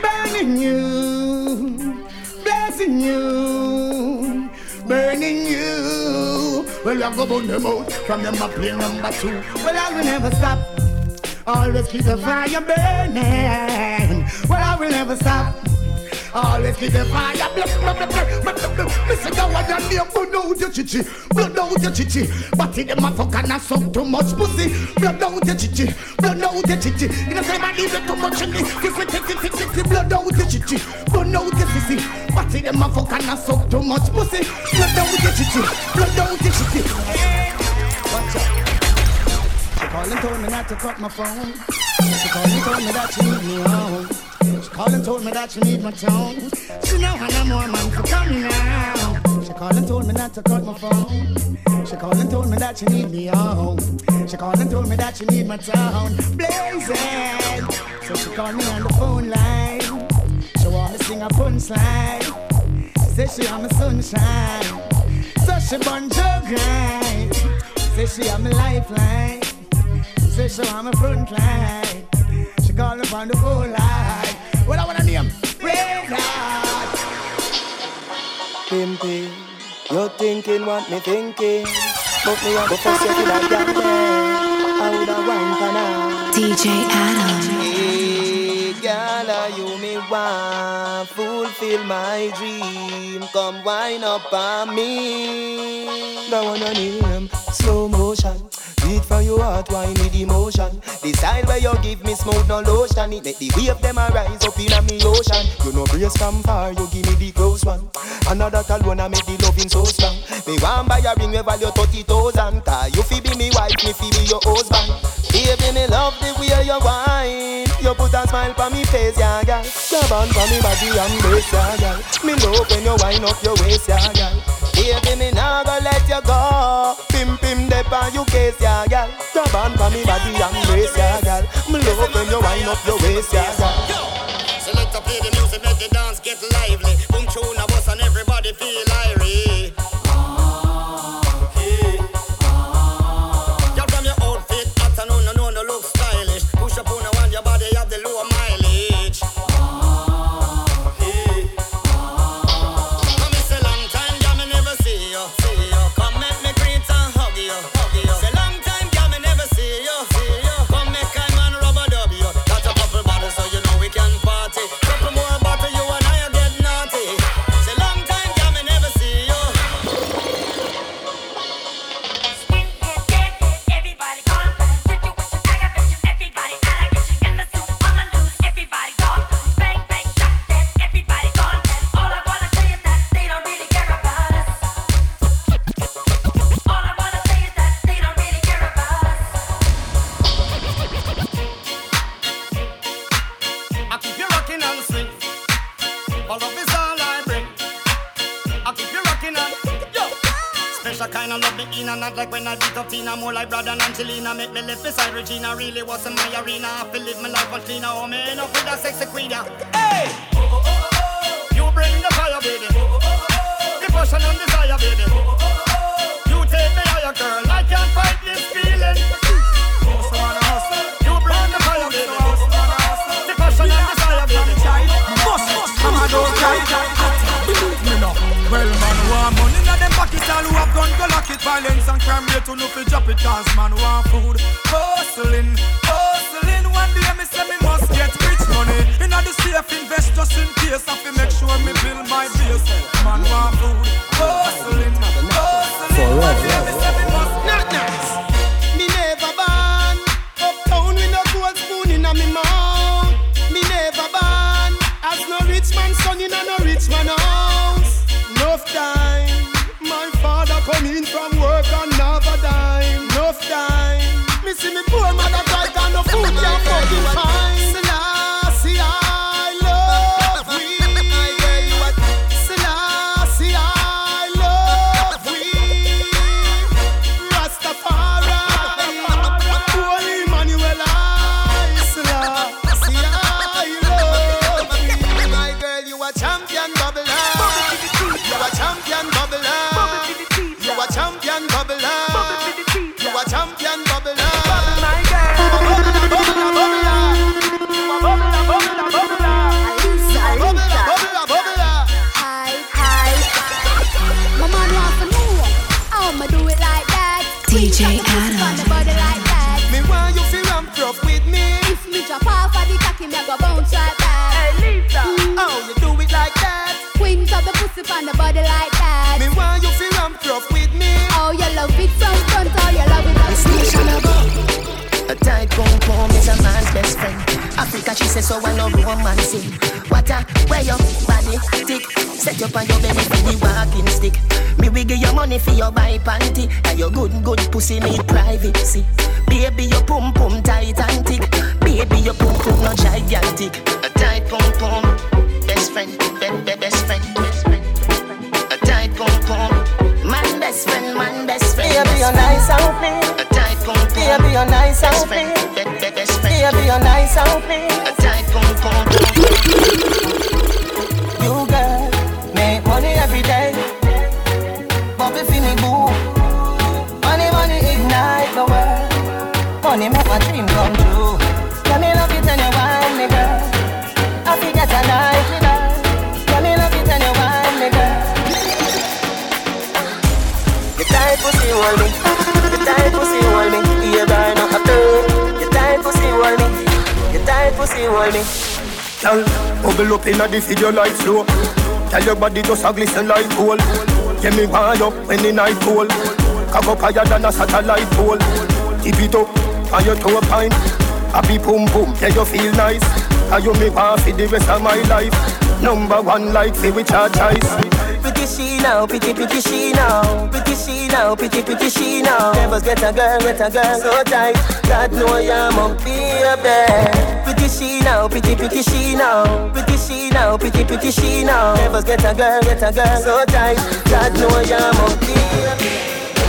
burning you, blessing you, burning you. Well, I go burn them out from them a play number two. Well, I will never stop. Always keep the fire burning. Well, I will never stop. Always keep the fire. Listen to what your name blood out your chichi, blood out your chichi. But in them a fuck and a suck too much pussy. Blood out your chichi, blood out your chichi. You know say leave it too much in me. Take it, take it, blood out your chichi, blood out your sissy. But in them a fuck and a suck too much pussy. Blood out your chichi, blood out your chichi. Watch out. She called and told me not to cut my phone. She called and told me that she need me home. She called and told me that she need my tone. She know I know more man for coming now. She called and told me not to cut my phone. She called and told me that she need me home. She called and told me that she need my town blazing. So she called me on the phone line. She want me sing a punchline. Said she on my sunshine. So she bun grind. Say she on my lifeline. Say she on my front line. She call me on the phone line. Pimpy, you thinking what me thinking? But me want to fuss you till I get there. I woulda wine for now. DJ Adam. Hey, girl, you me want fulfill my dream. Come wine up on me. One I name slow motion. Beat from your heart, wine with emotion. The style where you give me smooth no lotion. It make the wave them a rise up in a me ocean. You know brace from far, you give me the close one. Another alone I make the loving so strong. Me want buy a ring with value thirty thousand. Cause you fi be me wife, me fi be your husband. Baby, me love the way you wine. You put a smile on me face, yeah, girl. Grab on for me body and brace, yeah, girl. Me love when you wind up your waist, yeah, girl. Baby, me nah go let you go. Pim pim dep you case, yeah, girl. Grab on for me body and brace, yeah, girl. Me love when you wind up your waist, yeah, girl. Select to play the music, make the dance get lively. Boom tune a bus and everybody feel and not like when I beat up Tina. More like brother and Angelina. Make me live beside Regina. Really wasn't my arena. I feel live my life on cleaner. Oh man, up with that sexy queen. Hey! You bring the fire, baby. The passion and desire, baby. To no fi drop it, cause man want food. Hustling, hustling. One day me say me must get rich money. Inna the safe, invest just in case. I fi make sure me build my base. Man want food. Hustling, hustling. One day me Says, so I love romance. What a where your body tick. Set up on your belly for the walking stick. Me we give you money for your buy panty. And your good, good pussy need privacy. Baby, your pum pum tight and thick. Baby, your pum pum no gigantic. A tight pum pum. Best friend, be, be, best friend. A tight pum pum. Man best friend, man best friend. Baby, you're nice and clean. A tight pum pum. Baby, you're nice and Best clean. friend, be, be, best friend. Baby, you're nice and clean. You girl, make money every day. Bobby Finny boo. Pussy. Girl, bubble up inna the video like flow. Tell your body just a glisten like gold. Get me wind up when the night cold. Cock up higher than a satellite pole. Tip it up on your toe pine. Happy boom boom, yeah you feel nice. And you me want for the rest of my life. Number one like fi we charge ice. Pretty she now, pretty pretty she now, pretty she now, pretty pretty she now. Never get a girl, get a girl so tight. God know ya must be up there. Pretty she now, pretty pretty she now, pretty she now, pretty pretty she now. Never get a girl, get a girl so tight. God know ya must be up there.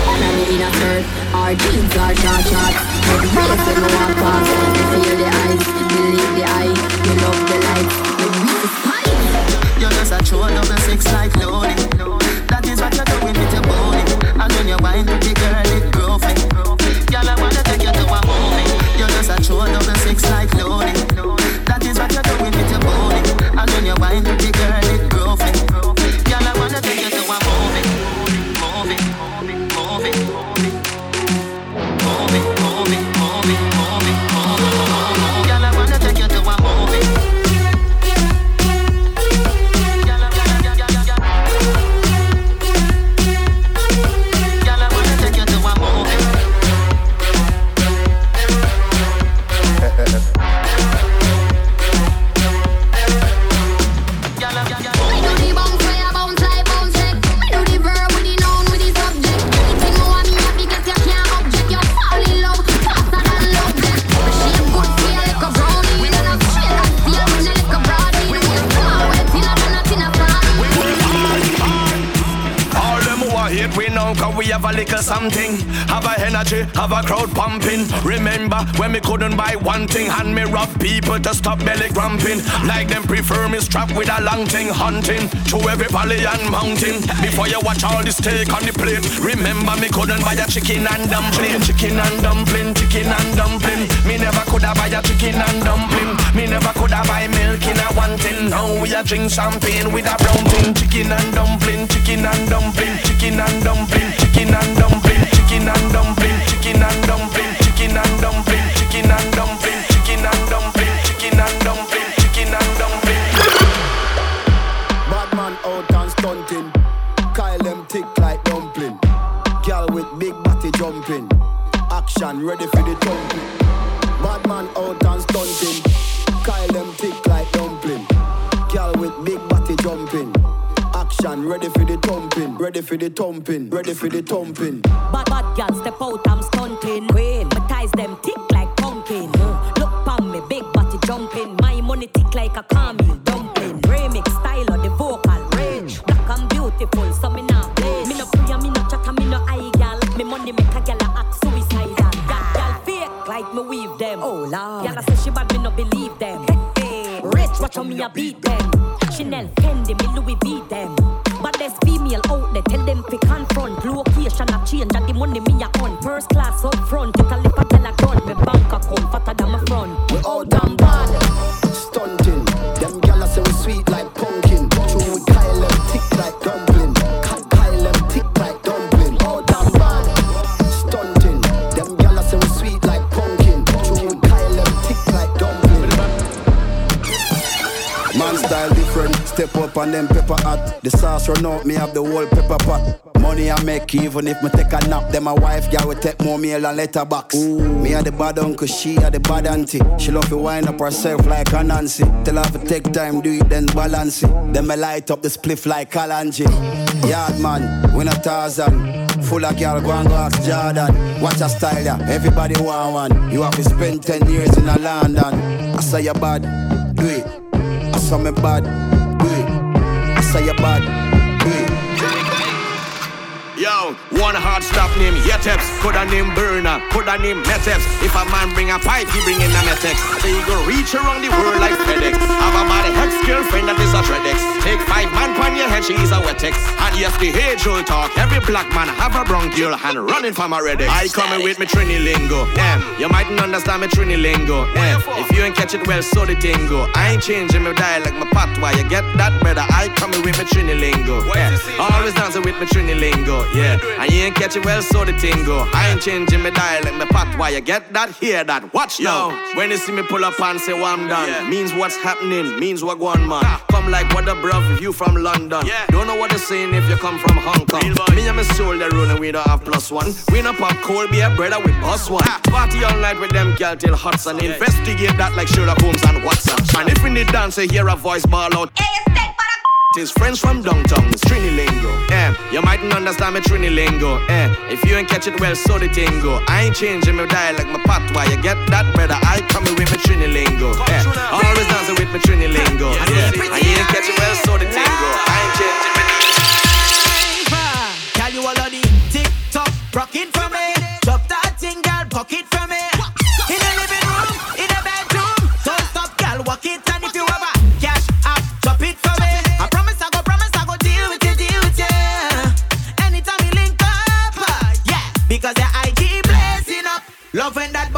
And I'm in a skirt, our jeans are short short Head race when we walk past You feel the eyes, believe the eye You love the lights, the real spice You're just a true double six like loading. Have a crowd pumping. Remember when me couldn't buy one thing And me rob people to stop belly cramping Like them prefer me strap with a long thing Hunting. Through every valley and mountain. Before you watch all the steak on the plate. Remember me couldn't buy a chicken and dumpling. Chicken and dumpling, chicken and dumpling. Me never coulda buy a chicken and dumpling. Me never coulda buy milk in a one tin Now we a drink champagne with a brown thing. Chicken and dumpling, chicken and dumpling Chicken and dumpling, chicken and dumpling Chicken and dumpling, chicken and dumpling Ready for the thumping. Ready for the thumping. Bad bad girl step out, I'm stunting. Queen, my ties them tick like pumpkin. Uh, Look pon me, big body jumping. My money tick like a caramel dumpling. Remix style of the vocal range. Black and beautiful, so me not play. Me no pray, me no chat, me no eye gal. Me money make a gal a act suicidal. That gal fake like me weave them. Oh lord, gal a say she bad, me no believe them. Hey, rich, watch how me a beat them. Chanel, Fendi, me Louis V them. First class up front, it a lip a tell a gun. Me bank account fatter than my front. We out and bad. Stunting. Them gyal say we sweet like pumpkin. True we Kyle them tick like dumpling. Ki- Kyle them tick like dumpling. Out and bad. Stunting. Them gyal say we sweet like pumpkin. True we Kyle them tick like dumpling. Man style different. Step up on them pepper hot. The sauce run out, me have the whole pepper pot. Money I make even if me take a nap. Then my wife girl will take more meal and letterbox. Ooh. Me a the bad uncle, she a the bad auntie. She love to wind up herself like a Nancy. Tell her to take time, do it then balance it. Then me light up the spliff like Kalanji. Yard man, win a thousand. Full of girl, go and go ask Jordan. Watch a style ya, everybody want one. You have to spend 10 years in a London. I say you bad, do it. I saw me bad. Hey. I say you bad. Yo, one hard stop name Yeteps, coulda name Burner, coulda name Meteps. If a man bring a pipe, he bring in a Metex. So you go reach around the world like FedEx. Have a bad ex girlfriend that is a Tredex. Take five man pon your head, she is a Wetex. And yes, the age old talk. Every black man have a bronchial and running from a Redex. I coming with me Trini lingo. Yeah, you mightn't understand me Trini lingo. Yeah, if you ain't catch it well, so the tingo. I ain't changing my dialect, my patois. You get that better? I coming with me Trini lingo. Yeah, always dancing with me Trini lingo. Yeah, you ain't catch it well, so the thing go. I ain't changing my dialect, my pat. Why you get that? Hear that? Watch now. When you see me pull up and say, well, I'm done, yeah. means what's happening, means what going man. Come like what the bruv if you from London. Yeah. Don't know what they're saying if you come from Hong Kong. Me and my soul, they rolling, we don't have plus one. We no pop cold beer, brother, we bust one. Party all night with them girl till Hudson. Yeah. Investigate that like Sherlock Holmes and Watson. And if we need dance, hear a voice ball out. His friends from downtown, it's Trini lingo. Eh, you mightn't understand me Trini lingo. Yeah, if you ain't catch it well, so the tingo. I ain't changing my dialect, my patois. You get that better? I coming with me Trini lingo. Yeah, always dancing with me Trini lingo. Yeah, and you ain't catch it well, so the tingo. I ain't changing my Tell you all of the tick tock, rock for me. Because your IG blazing up, Loving that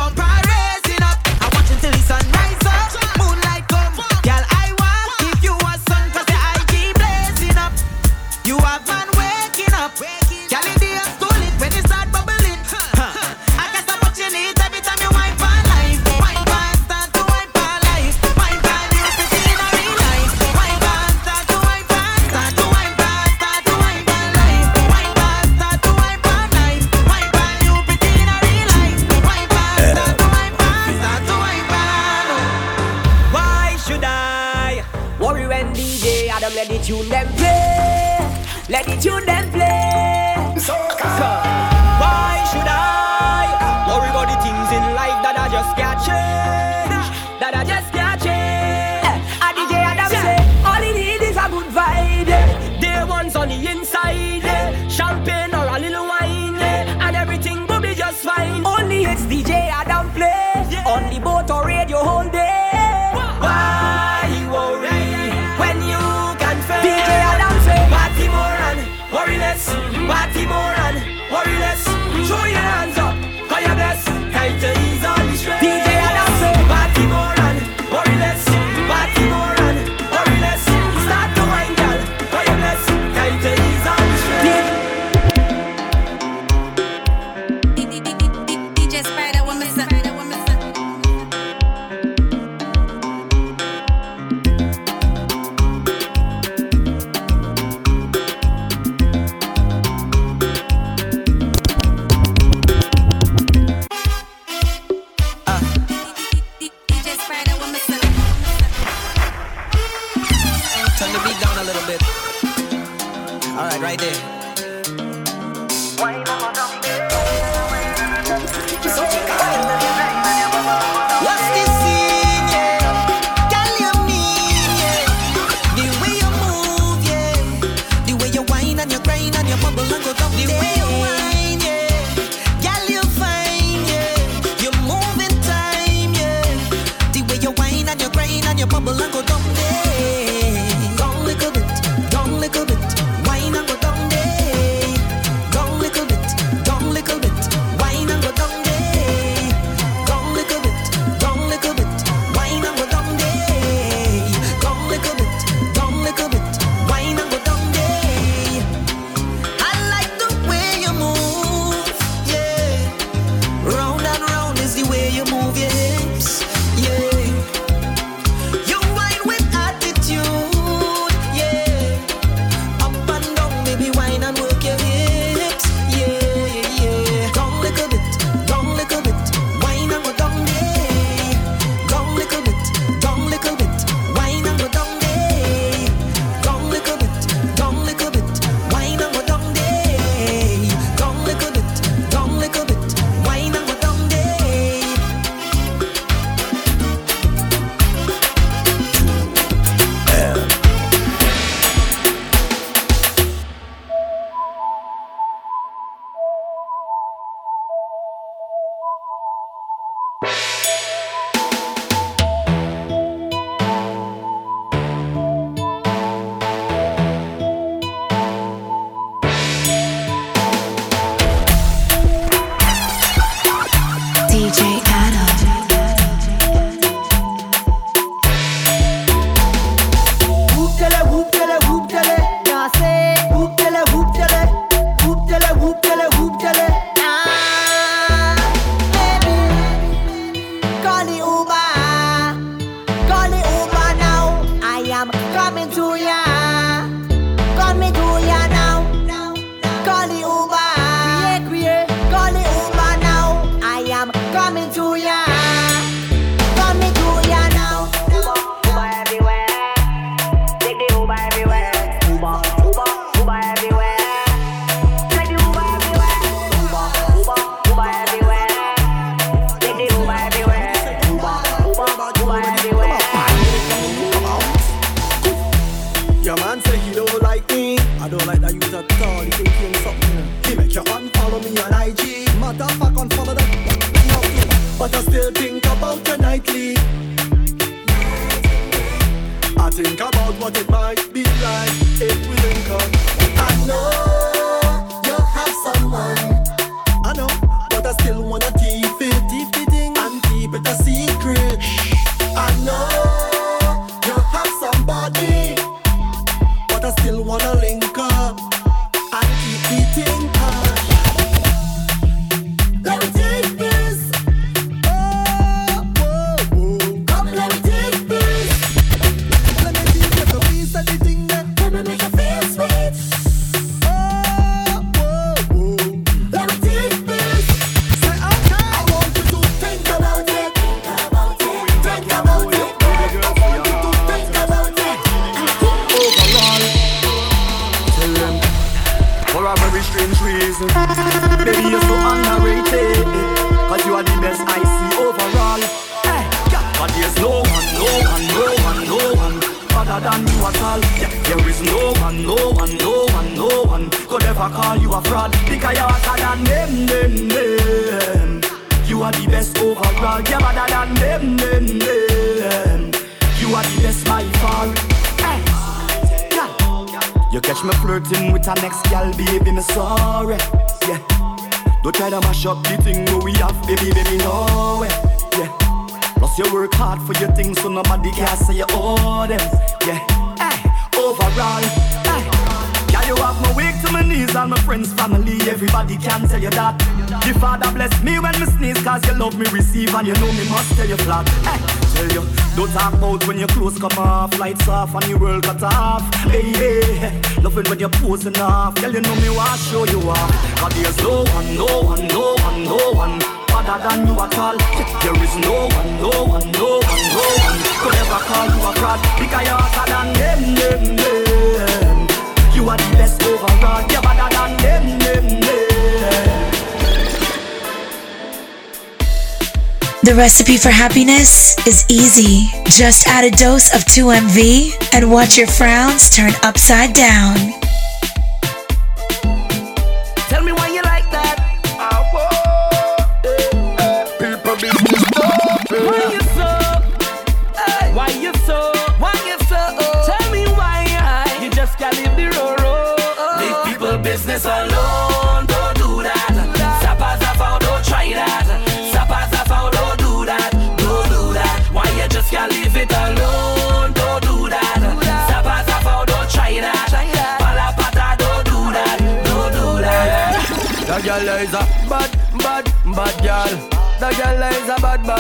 recipe for happiness is easy. Just add a dose of 2MV and watch your frowns turn upside down.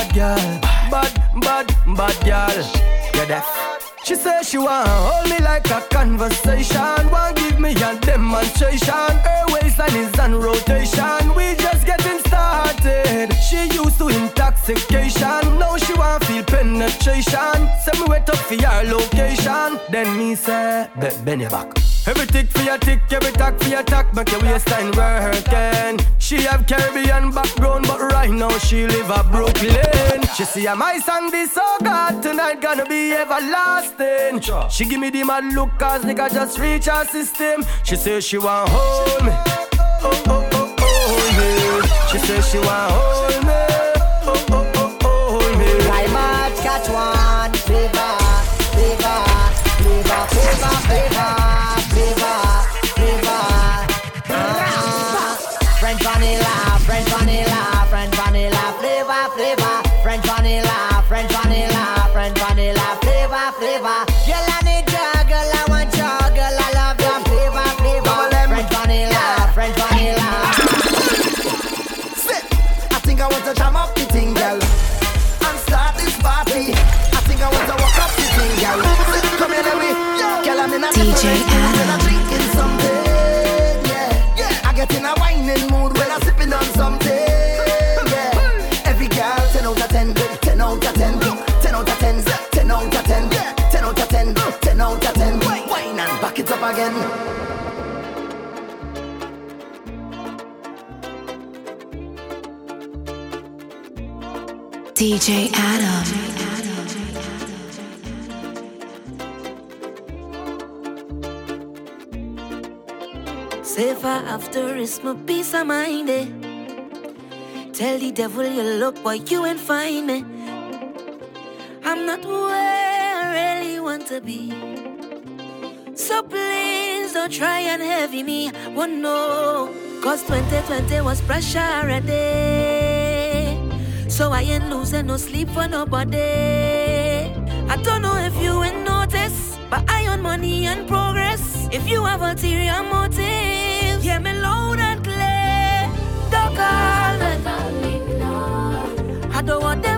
bad girl, bad, bad, bad girl. You're deaf. She says she want hold me like a conversation, want give me a demonstration. Her waistline is on rotation. We just getting started. She used to intoxication, now she want feel penetration. Send me wait up for your location. Then me say, bend your back. Every tick for your tick, every tack for your tack, make your waistline working. She have Caribbean background, but right now she live a Brooklyn. She see a my song be so good tonight gonna be everlasting. She give me the mad look cause nigga just reach her system. She say she want home. Oh, oh, oh, oh, oh yeah. She say she want home. again. DJ Adam. Safer after is my peace of mind. Eh? Tell the devil you look, but you ain't find me. Eh. I'm not where I really want to be. So please please don't try and heavy me. One no, cause 2020 was pressure a day. So I ain't losing no sleep for nobody. I don't know if you ain't notice, but I own money and progress. If you have ulterior motives, yeah, me loud and clear. Don't call me. I don't want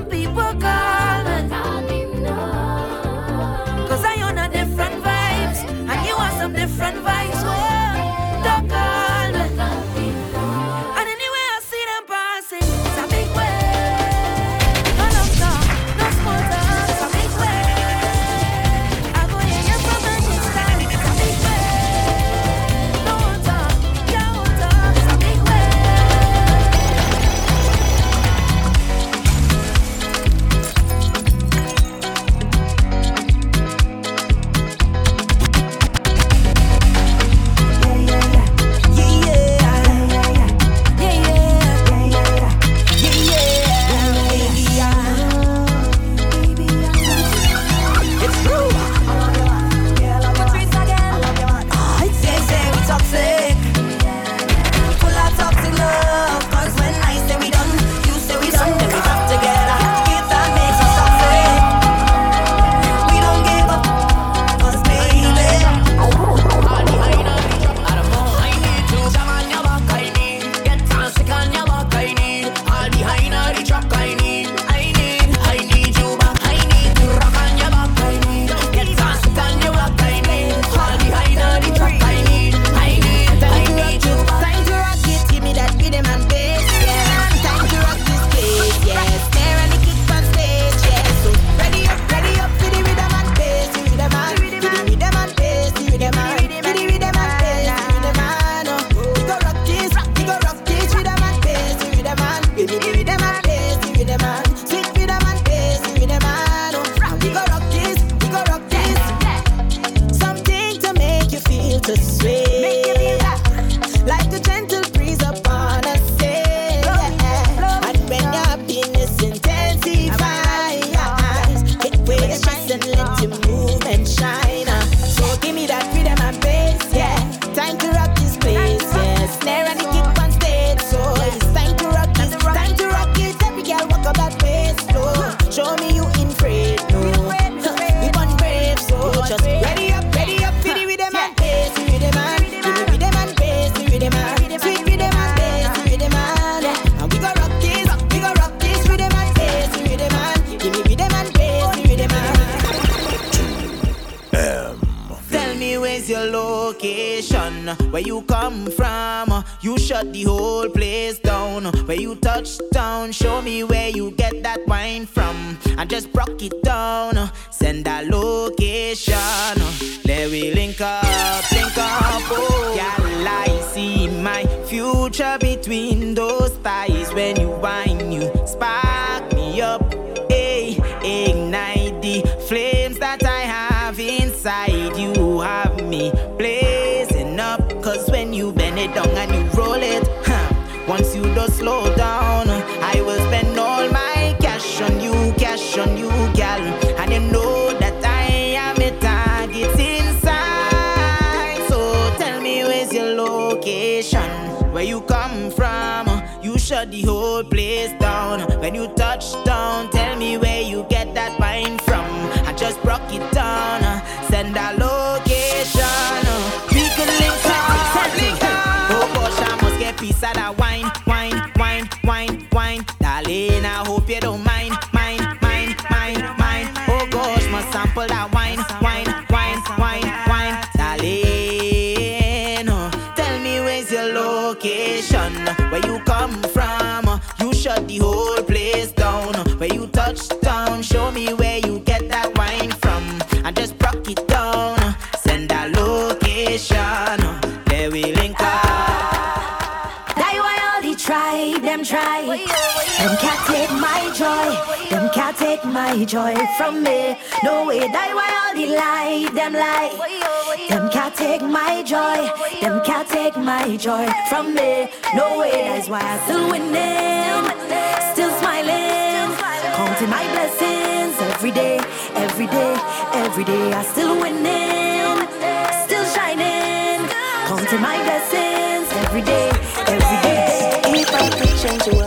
Where you touch down, show me where you get that wine from. I just broke it down, send a location. Let we link up, link up, oh. Y'all, I see my future between those thighs when you wine you. my joy from me. No way that why all the lie, them lie. Them can't take my joy, them can't take my joy from me. No way that's why I still winning, still smiling, counting my blessings every day, every day, every day. I still winning, still shining, counting my blessings every day, every day. If I could change the world.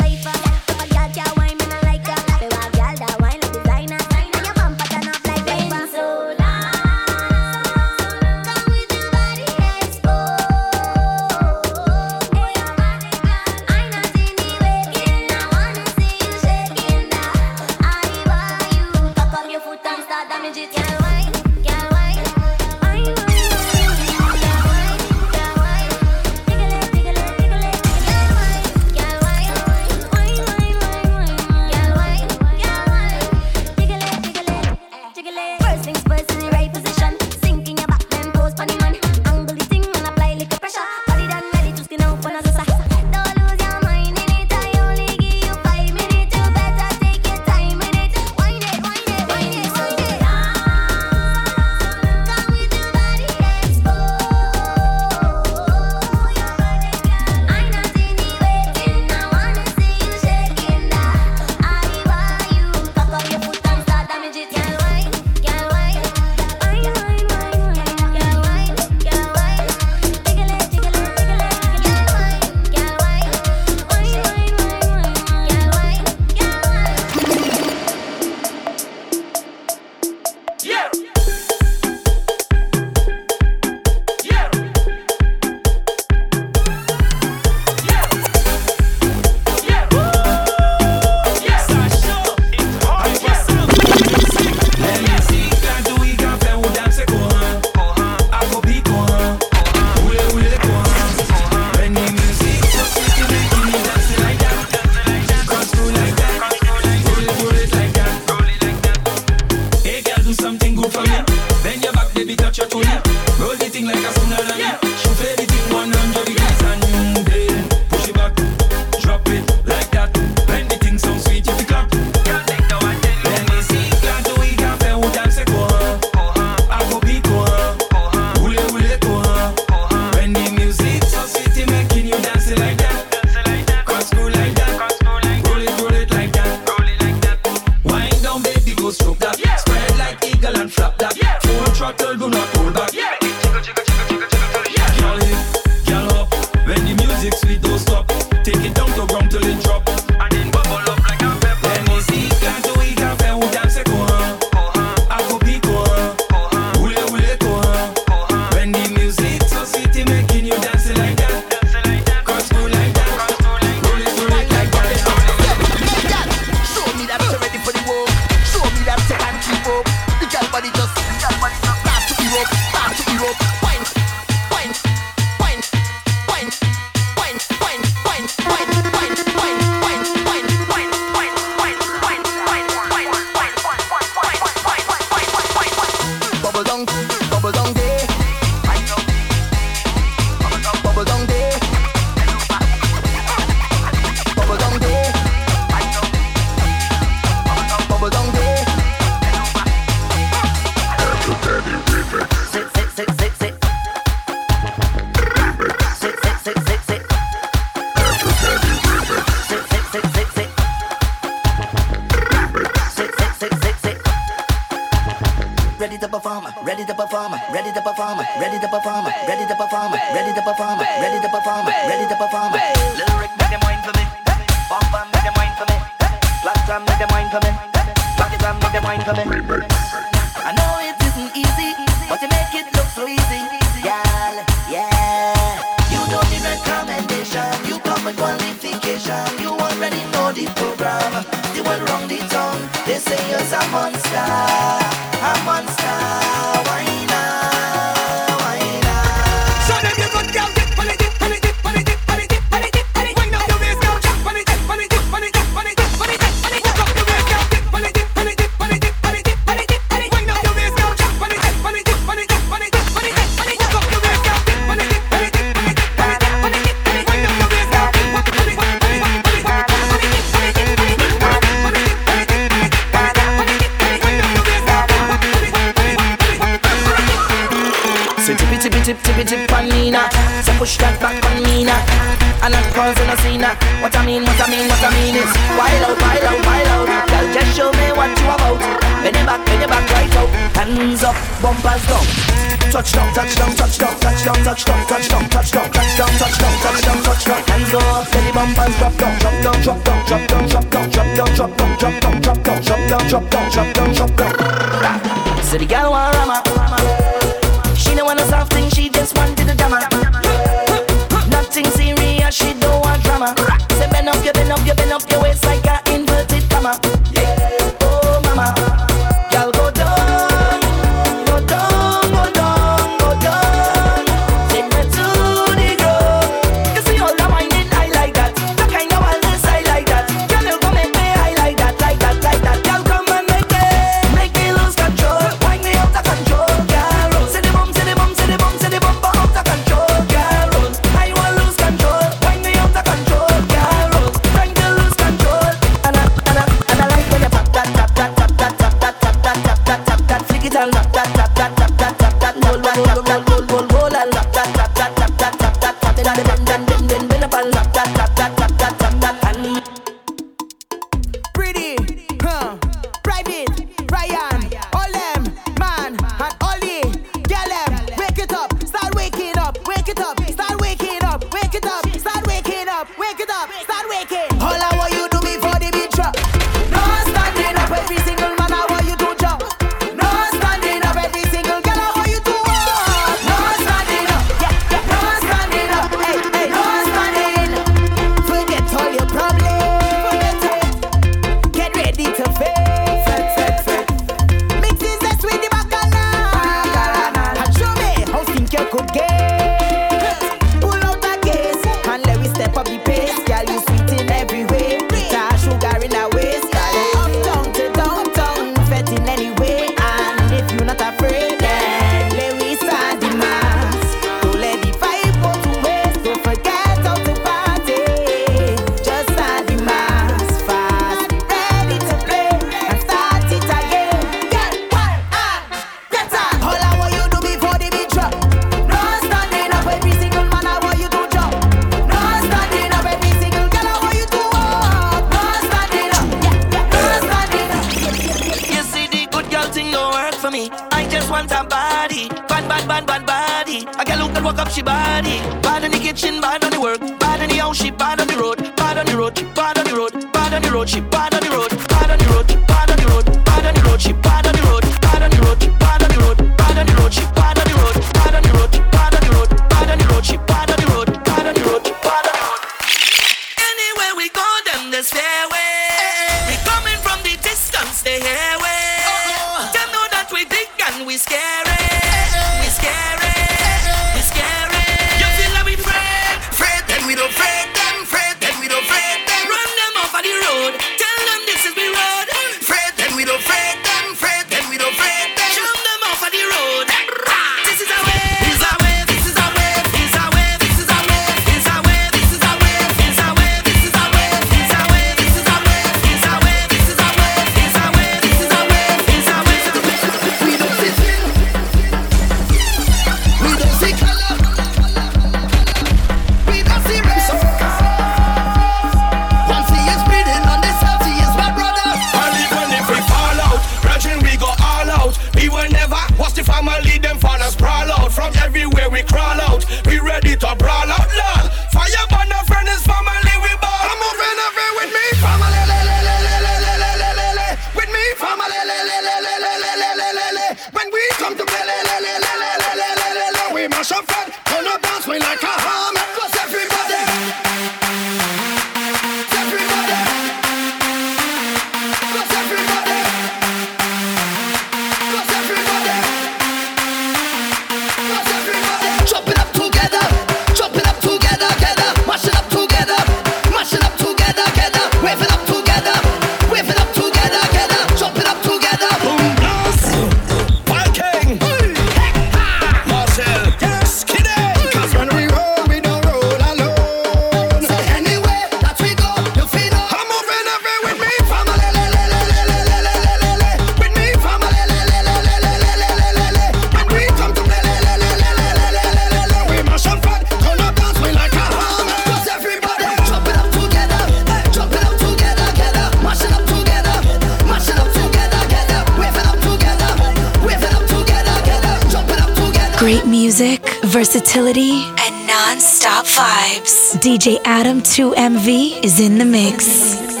M2MV is in the mix. In the mix.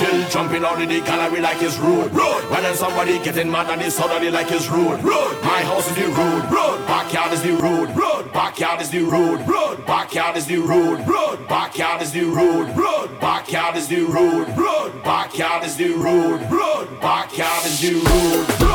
still jumping out of the gallery like it's rude. Road. When then somebody getting mad at this suddenly like it's rude. Road. My house is the rude. Road. Backyard is the rude. Road. Backyard is the rude. Road. Backyard is the rude. Road. Backyard is the rude. Road. Backyard is the rude. Road. Backyard is the rude. Road. Backyard is the rude. road.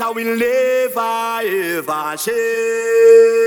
I will never ever change.